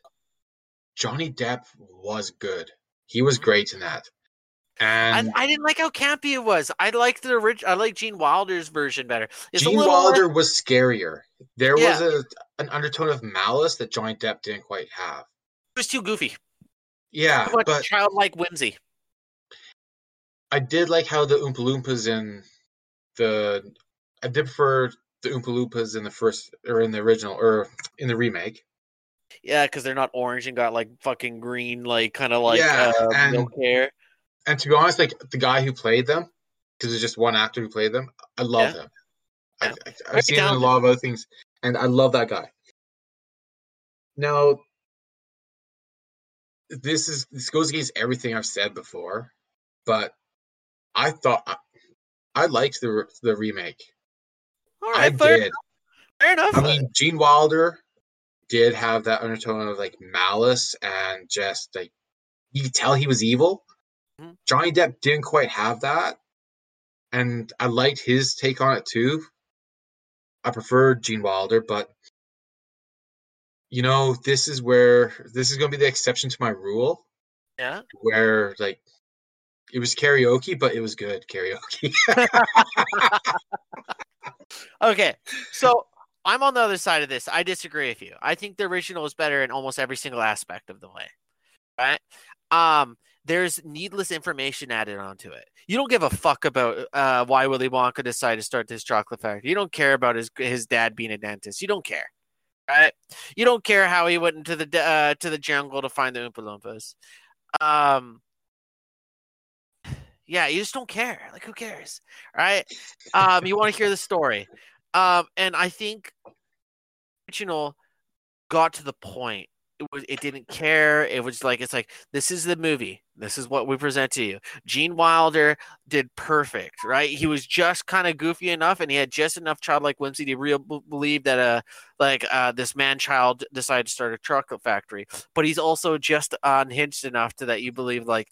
Johnny Depp was good. He was mm-hmm. great in that, I, and I didn't like how campy it was. I liked the original. I like Gene Wilder's version better. It's Gene Wilder less- was scarier. There Yeah. was a an undertone of malice that Johnny Depp didn't quite have. it was too goofy. Yeah, but childlike whimsy. I did like how the Oompa Loompas in the I did prefer the Oompa Loompas in the first or in the original or in the remake. Yeah, because they're not orange and got like fucking green, like kind of like Yeah, uh, and- milk hair. And to be honest, like the guy who played them, because it's just one actor who played them, I love Yeah. him. I, Yeah. I, I've seen him in a lot of other things, and I love that guy. Now, this is this goes against everything I've said before, but I thought I, I liked the the remake. All I fair, did. fair enough. I mean, Gene Wilder did have that undertone of like malice and just like you could tell he was evil. Mhm. Johnny Depp didn't quite have that, and I liked his take on it too. I preferred Gene Wilder, but you know, this is where this is going to be the exception to my rule, yeah. where like it was karaoke, but it was good karaoke. Okay, so I'm on the other side of this. I disagree with you. I think the original is better in almost every single aspect of the way. Right? Um, there's needless information added onto it. You don't give a fuck about uh, why Willy Wonka decided to start this chocolate factory. You don't care about his his dad being a dentist. You don't care, right? You don't care how he went into the uh, to the jungle to find the Oompa Loompas. Um, yeah, you just don't care. Like, who cares, right? Um, you want to hear the story. Um, and I think original got to the point. It was it didn't care. It was like it's like this is the movie. This is what we present to you. Gene Wilder did perfect, right? He was just kind of goofy enough, and he had just enough childlike whimsy to real believe that uh like uh this man child decided to start a chocolate factory. But he's also just unhinged enough to that you believe like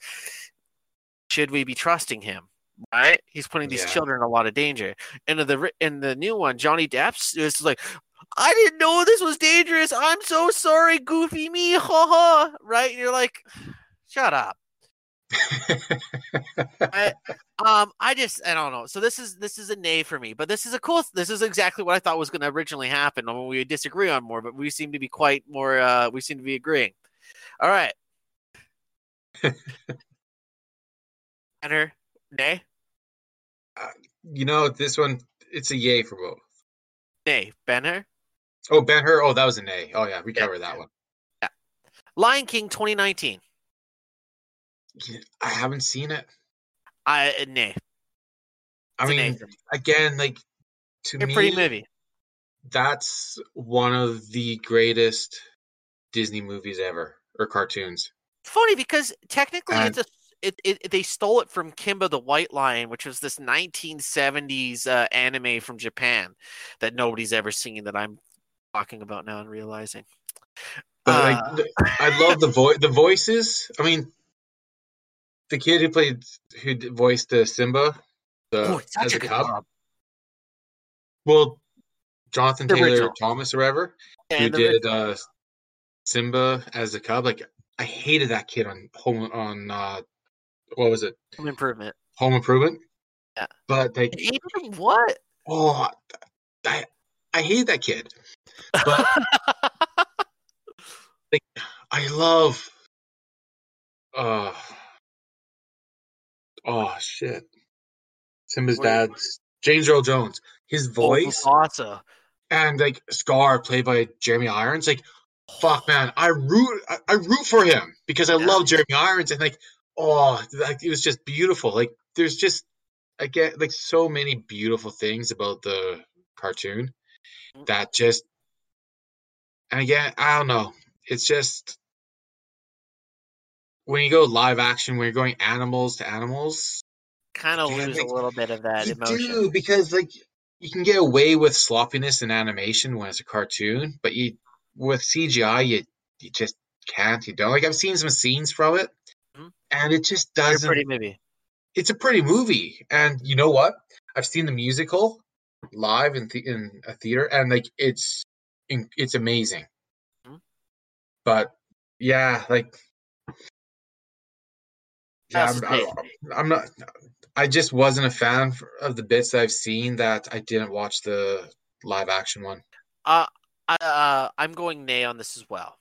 should we be trusting him? Right? He's putting these Yeah. children in a lot of danger. And in the in the new one, Johnny Depp's is like, I didn't know this was dangerous. I'm so sorry, Goofy me, ha ha. Right? And you're like, shut up. I, um, I just I don't know. So this is this is a nay for me, but this is a cool. This is exactly what I thought was going to originally happen. I mean, we disagree on more, but we seem to be quite more. Uh, we seem to be agreeing. All right. Enter nay you know, this one it's a yay for both. nay Benner. Oh, Ben Hur. Oh, that was a A. Oh yeah, we Yeah. covered that one. Yeah. Lion King 2019. I haven't seen it. I uh, nay. I It's nay mean, again, like to A me, pretty movie. that's one of the greatest Disney movies ever, or cartoons. Funny because technically And- it's a it, it they stole it from Kimba the White Lion, which was this 1970s uh, anime from Japan that nobody's ever seen that I'm talking about now and realizing. But Uh, like, I love the voice. The voices. I mean, the kid who played who voiced the Simba, the oh, as a a good cub. job. Well, Jonathan The Taylor original. Thomas or whatever, who And the did uh, Simba as a cub. Like, I hated that kid on home on uh, what was it? Home Improvement. Home Improvement. Yeah. But they You hated him? What? oh, I I hate that kid. But I love. Uh, oh shit! Simba's you- dad's James Earl Jones. His voice Oh, and like Scar, played by Jeremy Irons. Like fuck, man, I root, I, I root for him because I Yeah. love Jeremy Irons and like, oh, like it was just beautiful. Like, there's just, I get like so many beautiful things about the cartoon Mhm. that just, and again, I don't know, it's just when you go live action, when you're going animals to animals, Kind of lose like, a little bit of that you emotion. do because like you can get away with sloppiness in animation when it's a cartoon, but you with CGI you you just can't. You don't like I've seen some scenes from it. And it just doesn't. pretty movie. It's a pretty movie, and you know what? I've seen the musical live in the, in a theater, and like it's it's amazing. Mhm. But yeah, like yeah, I'm, I. I'm not. I just wasn't a fan f- of the bits I've seen that I didn't watch the live action one. Uh, I, uh, I'm going nay on this as well.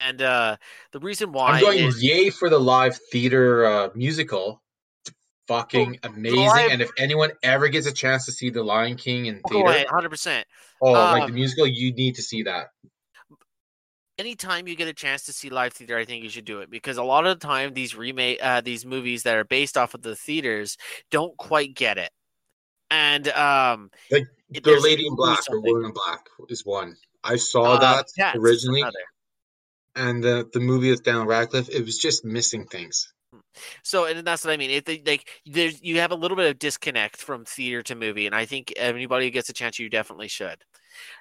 And uh, the reason why I'm going is yay for the live theater uh, musical. Fucking amazing! live- And if anyone ever gets a chance to see The Lion King in Oh, theater, 100%. oh, like the Um, musical, you need to see that. anytime you get a chance to see live theater, I think you should do it because a lot of the time these remake uh, these movies that are based off of the theaters don't quite get it. And um, Like, The Lady in Black or. Woman in Black is one. I saw Uh, that originally, another. And the the movie with Daniel Radcliffe, it was just missing things. So, and that's what I mean. If they, like, there's you have a little bit of disconnect from theater to movie, and I think anybody who gets a chance, you definitely should.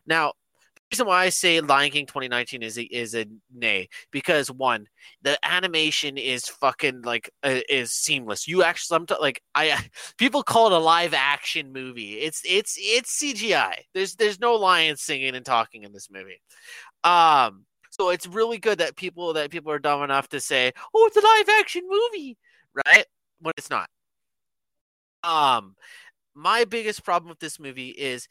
Now, the reason why I say Lion King 2019 is a, is a nay because one, the animation is fucking like uh, is seamless. You actually sometimes like I people call it a live action movie. It's it's it's CGI. There's there's no lions singing and talking in this movie. Um, so it's really good that people that people are dumb enough to say, "Oh, it's a live action movie," right? When it's not. Um, my biggest problem with this movie is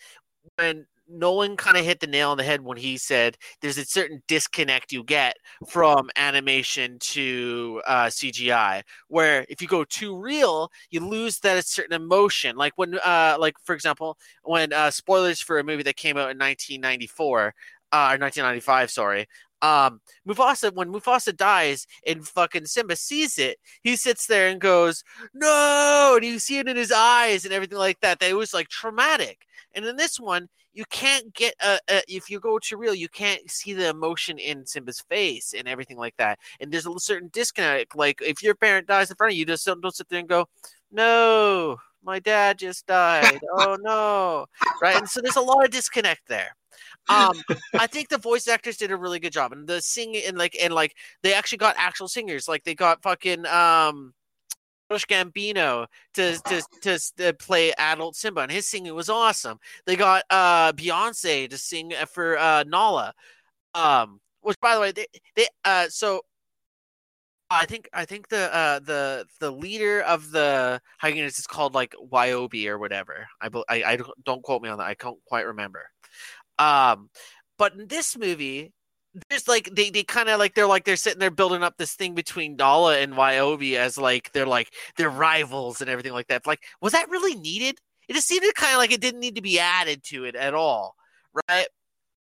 when Nolan kind of hit the nail on the head when he said there's a certain disconnect you get from animation to uh, CGI, where if you go too real, you lose that certain emotion. Like when, uh, like for example, when uh, spoilers for a movie that came out in 1994 uh, or 1995, sorry. Um, Mufasa, when Mufasa dies and fucking Simba sees it, he sits there and goes, "No!" and you see it in his eyes and everything like that. That it was like traumatic. And in this one, you can't get uh, uh, if you go to real, you can't see the emotion in Simba's face and everything like that. And there's a certain disconnect. Like if your parent dies in front of you, just don't, don't sit there and go, "No, my dad just died. oh no!" Right? And so there's a lot of disconnect there. Um, I think the voice actors did a really good job, and the singing and like and like they actually got actual singers. Like they got fucking um. Josh Gambino to, to to play adult Simba, and his singing was awesome. They got uh Beyonce to sing for uh Nala, um, which by the way they they uh so I think I think the uh the the leader of the Hyenas is called like Wyobi or whatever. I I, I don't quote me on that. I can't quite remember. Um, but in this movie, there's like they, they kind of like they're like they're sitting there building up this thing between Nala and Wyobi as like they're like they're rivals and everything like that. Like, was that really needed? It just seemed kind of like it didn't need to be added to it at all, right?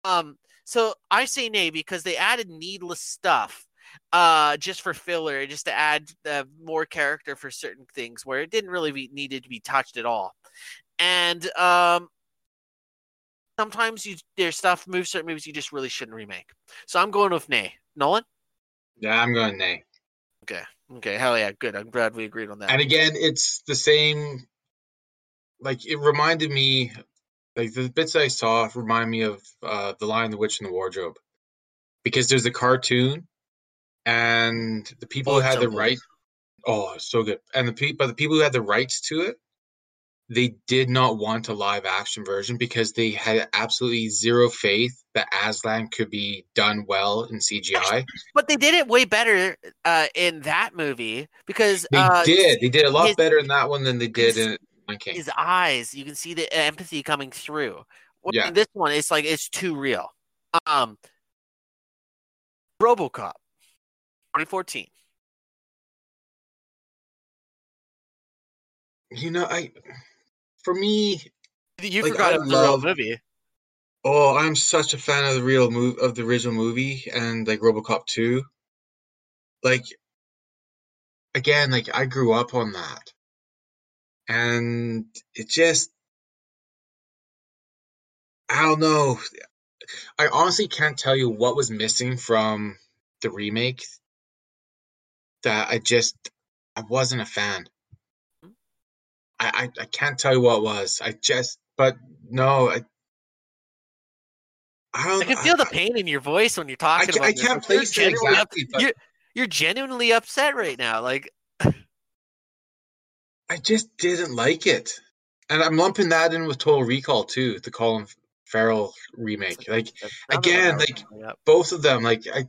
Um, so I say nay because they added needless stuff uh just for filler just to add uh, more character for certain things where it didn't really be needed to be touched at all and um sometimes you there's stuff moves certain movies you just really shouldn't remake. So i'm going with nay. Nolan? Yeah, I'm going nay. okay. Okay. hell yeah. Good. I'm glad we agreed on that. And again, it's the same. Like it reminded me, like the bits I saw remind me of uh, the Lion, the Witch, and the Wardrobe, because there's a cartoon, and the people Oh, who had the right, oh, so good, and the people, the people who had the rights to it, they did not want a live action version because they had absolutely zero faith that Aslan could be done well in CGI. but they did it way better uh in that movie because They uh did, they did a lot his- better in that one than they did his- in Lion King. his eyes you can see the empathy coming through Yeah. in this one it's like it's too real um robocop 2014 You know, I for me, you Like, forgot I was a real movie Oh, I'm such a fan of the real move of the original movie and like RoboCop 2. Like again, like I grew up on that. And it just I don't know. I honestly can't tell you what was missing from the remake that I just I wasn't a fan. I I, I can't tell you what it was. I just but no, I I, don't, I can feel the pain in your voice when you're talking ca- about I this. can't you're place it genuinely up- exactly, but you're, you're genuinely upset right now. Like I just didn't like it. And I'm lumping that in with Total Recall too, the Colin Farrell remake. Like that's not what I again, like both of them, like I,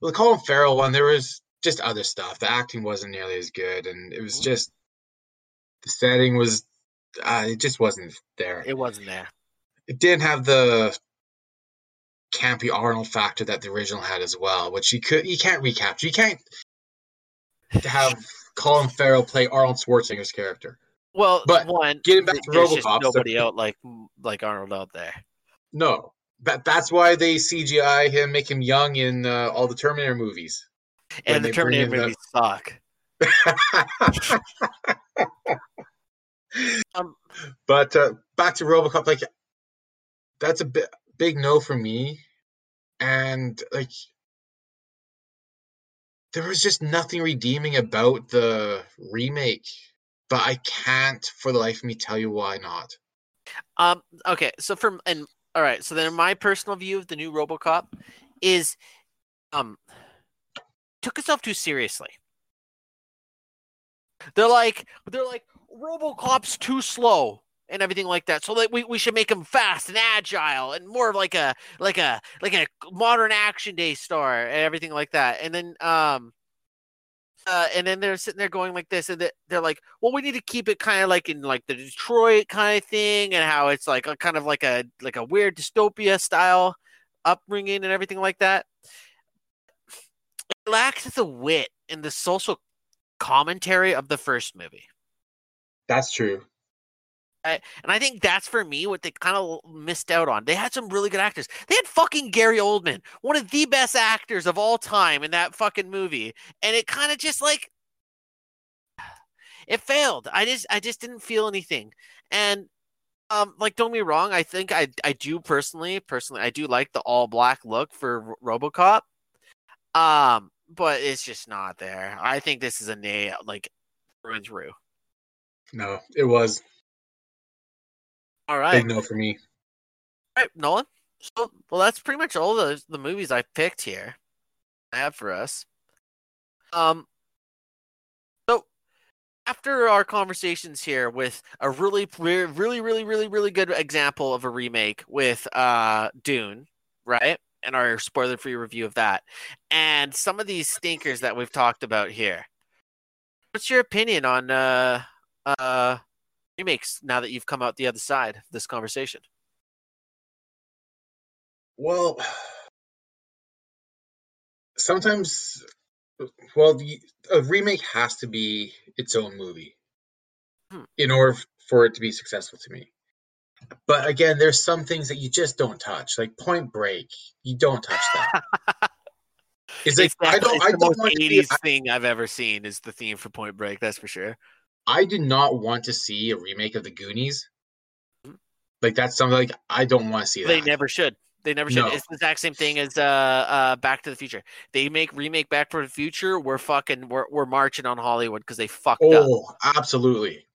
well, the Colin Farrell one, there was just other stuff. The acting wasn't nearly as good, and it was Mhm. just the setting was, uh, it just wasn't there. it wasn't there. It didn't have the campy Arnold factor that the original had as well, which you could you can't recapture. You can't have Colin Farrell play Arnold Schwarzenegger's character. Well, But one, getting back to RoboCop, so- nobody out like like Arnold out there. No, that that's why they CGI him, make him young in uh, all the Terminator movies. And the Terminator in the- movies suck. Um, but uh, back to RoboCop, like that's a bi- big no for me, and like there was just nothing redeeming about the remake. But I can't, for the life of me, tell you why not. Um. Okay. So from and all right. So then my personal view of the new RoboCop is, um, took itself too seriously. They're like they're like RoboCop's too slow and everything like that. So that we, we should make him fast and agile and more of like a like a like a modern action day star and everything like that. And then um. Uh, and then they're sitting there going like this, and they- they're like, "Well, we need to keep it kind of like in like the Detroit kind of thing, and how it's like a kind of like a like a weird dystopia style upbringing and everything like that." It lacks the wit and the social commentary of the first movie, That's true. and I think that's for me what they kind of missed out on. They had some really good actors. They had fucking Gary Oldman, one of the best actors of all time in that fucking movie, and it kind of just like it failed. I just I just didn't feel anything. And um like don't get me wrong, I think I I do personally personally I do like the all black look for RoboCop. Um but it's just not there. I think this is a nail like through and through. No, it was All right. big no for me. All right, Nolan. So well that's pretty much all the the movies I picked here. I have for us. Um so after our conversations here with a really really really really really really good example of a remake with uh Dune, right? And our spoiler free review of that. And some of these stinkers that we've talked about here. What's your opinion on uh uh remakes now that you've come out the other side of this conversation? Well, sometimes, well, the, a remake has to be its own movie Hmm. in order for it to be successful to me. But again, there's some things that you just don't touch, like Point Break. You don't touch that. It's like I don't, it's I the don't most want to see, 80s thing I've ever seen is the theme for Point Break, that's for sure. I do not want to see a remake of the Goonies. Mhm. Like that's something like I don't want to see that. They never should. They never should. No. It's the exact same thing as uh uh Back to the Future. They make remake Back to the Future, we're fucking we're we're marching on Hollywood because they fucked up. Oh, absolutely.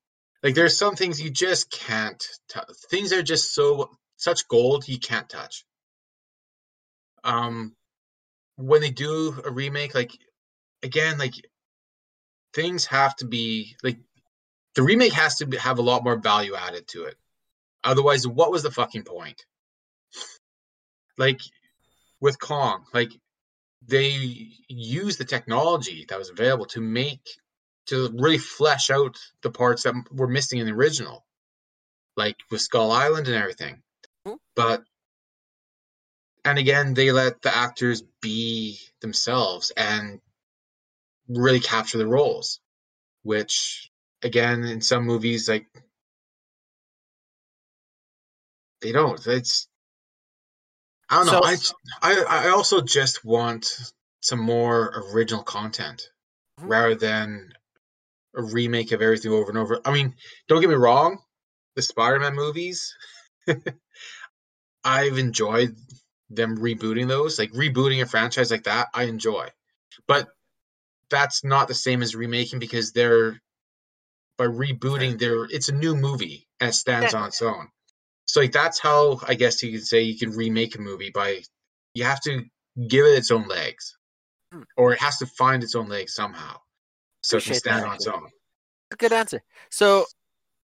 Like there's some things you just can't touch. Things are just so such gold you can't touch. Um when they do a remake like again like things have to be like the remake has to be, have a lot more value added to it. Otherwise what was the fucking point? Like with Kong, like they use the technology that was available to make to really flesh out the parts that were missing in the original, like with Skull Island and everything. Mhm. But and again, they let the actors be themselves and really capture the roles, which again in some movies like they don't. It's I don't know. So- I, I I also just want some more original content Mhm. rather than a remake of everything over and over. I mean, don't get me wrong, the Spider-Man movies, I've enjoyed them rebooting those. Like rebooting a franchise like that, I enjoy. But that's not the same as remaking because they're by rebooting they're it's a new movie and it stands Yeah. on its own. So like that's how I guess you could say you can remake a movie by you have to give it its own legs. Hmm. Or it has to find its own legs somehow. So it can stand on its own. Good answer. So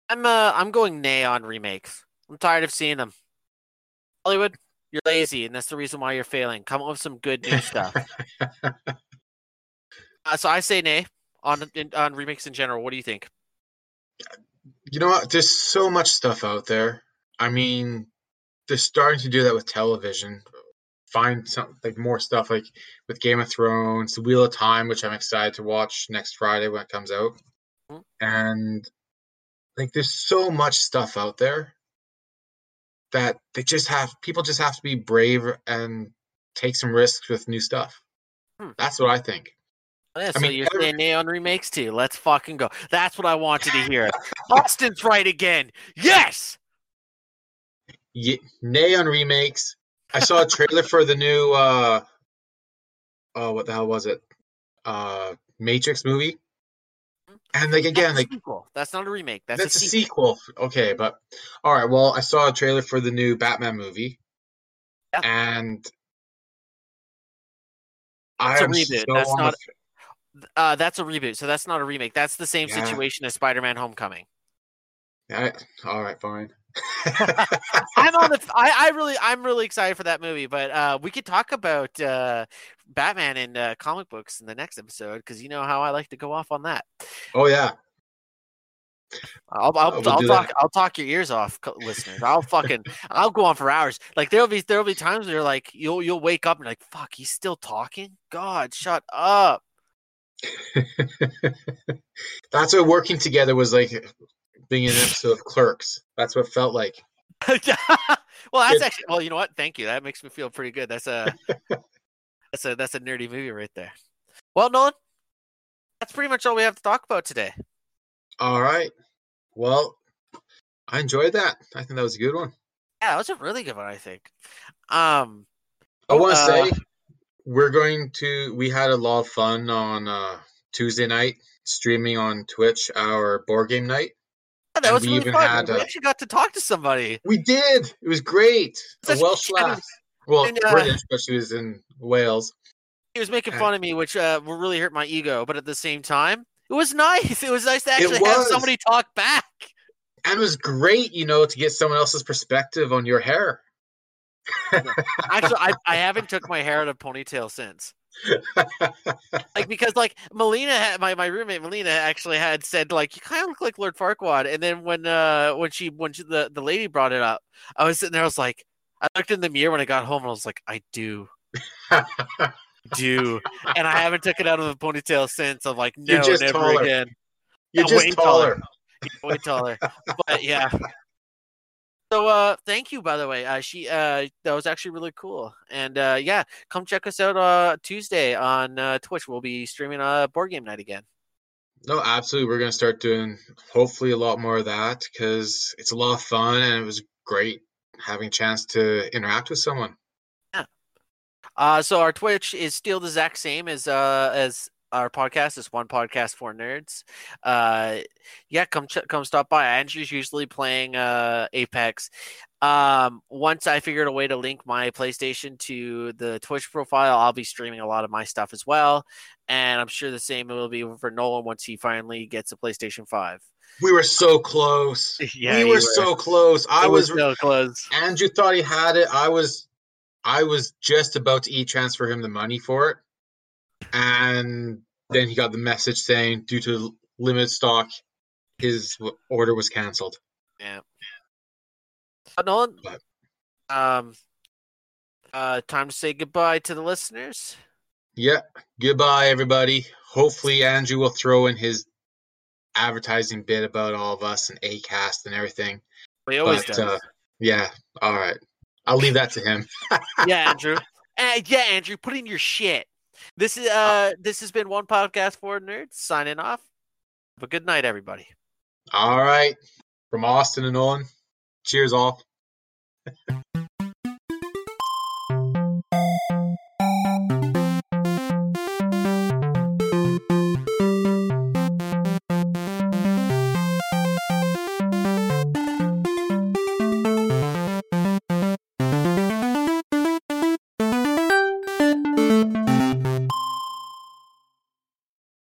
I'm uh I'm going nay on remakes. I'm tired of seeing them. Hollywood, you're lazy, and that's the reason why you're failing. Come up with some good new stuff. Uh, so I say nay on in, on remakes in general. What do you think? You know what? There's so much stuff out there. I mean, they're starting to do that with television. Find some like more stuff like with Game of Thrones, The Wheel of Time, which I'm excited to watch next Friday when it comes out. Mhm. And like there's so much stuff out there that they just have people just have to be brave and take some risks with new stuff. Hmm. That's what I think. Oh, Yeah, I mean, you're every- saying nay on remakes too. Let's fucking go. That's what I wanted to hear. Austin's right again. Yes. Ye- nay on remakes. I saw a trailer for the new uh oh what the hell was it? Uh Matrix movie. And like again, That's like sequel. That's not a remake. That's, that's, a, sequel. sequel. Okay, but all right, well, I saw a trailer for the new Batman movie. Yeah. And I It's a reboot. so That's the not- Uh, that's a reboot. So that's not a remake. That's the same Yeah. situation as Spider-Man: Homecoming. I- all right, fine. I'm on the. I, I really, I'm really excited for that movie. But uh, we could talk about uh, Batman and uh, comic books in the next episode because you know how I like to go off on that. oh yeah. I'll, I'll, I'll talk. that. I'll talk your ears off, listeners. I'll fucking. I'll go on for hours. Like there'll be there'll be times where you're like you'll you'll wake up and like fuck he's still talking. God, shut up. That's what working together was like being an episode of Clerks. That's what it felt like. well, that's actually. Well, you know what? Thank you. That makes me feel pretty good. That's a. that's a that's a nerdy movie right there. Well, Nolan, that's pretty much all we have to talk about today. All right. Well, I enjoyed that. I think that was a good one. Yeah, that was a really good one. I think. Um. I want to Uh, say we're going to. We had a lot of fun on uh, Tuesday night streaming on Twitch our board game night. That was we really even fun. had, we uh, actually got to talk to somebody. We did. It was great. Such- a Welsh lass. Well, and, uh, British, but she was in Wales. He was making fun of me, which uh, will really hurt my ego. But at the same time, it was nice. It was nice to actually have somebody talk back. And it was great, you know, to get someone else's perspective on your hair. Actually, I, I haven't took my hair out of ponytail since. Like because like Melina, had, my my roommate Melina actually had said like you kind of look like Lord Farquaad. And then when uh when she when she, the the lady brought it up, I was sitting there. I was like, I looked in the mirror when I got home, and I was like, I do. Do and I haven't took it out of the ponytail since. I'm like, no, never taller. again. You're I'm just way taller. way taller. But yeah. So uh thank you by the way. Uh she uh that was actually really cool. And uh yeah, come check us out uh Tuesday on uh Twitch. We'll be streaming a uh, board game night again. No, absolutely. We're going to start doing hopefully a lot more of that because it's a lot of fun and it was great having a chance to interact with someone. Yeah. Uh so our Twitch is still the exact same as uh as our podcast is one podcast for nerds. Uh yeah, come ch- come stop by. Andrew's usually playing uh Apex. Um once I figured a way to link my PlayStation to the Twitch profile, I'll be streaming a lot of my stuff as well. And I'm sure the same will be for Nolan once he finally gets a PlayStation 5. We were so close. Yeah, we were, were. so close. I It was, so close. Andrew thought he had it. I was I was just about to e-transfer him the money for it. And then he got the message saying due to limited stock his order was canceled. Yeah. Nolan, But- um, uh, time to say goodbye to the listeners. Yeah. Goodbye everybody. Hopefully Andrew will throw in his advertising bit about all of us and Acast and everything. We always But do. uh, Yeah. All right. I'll leave that to him. yeah, Andrew. Uh, yeah, Andrew, put in your shit. This is uh this has been one podcast for nerds signing off. Have a good night, everybody. All right. From Austin and on. Cheers all.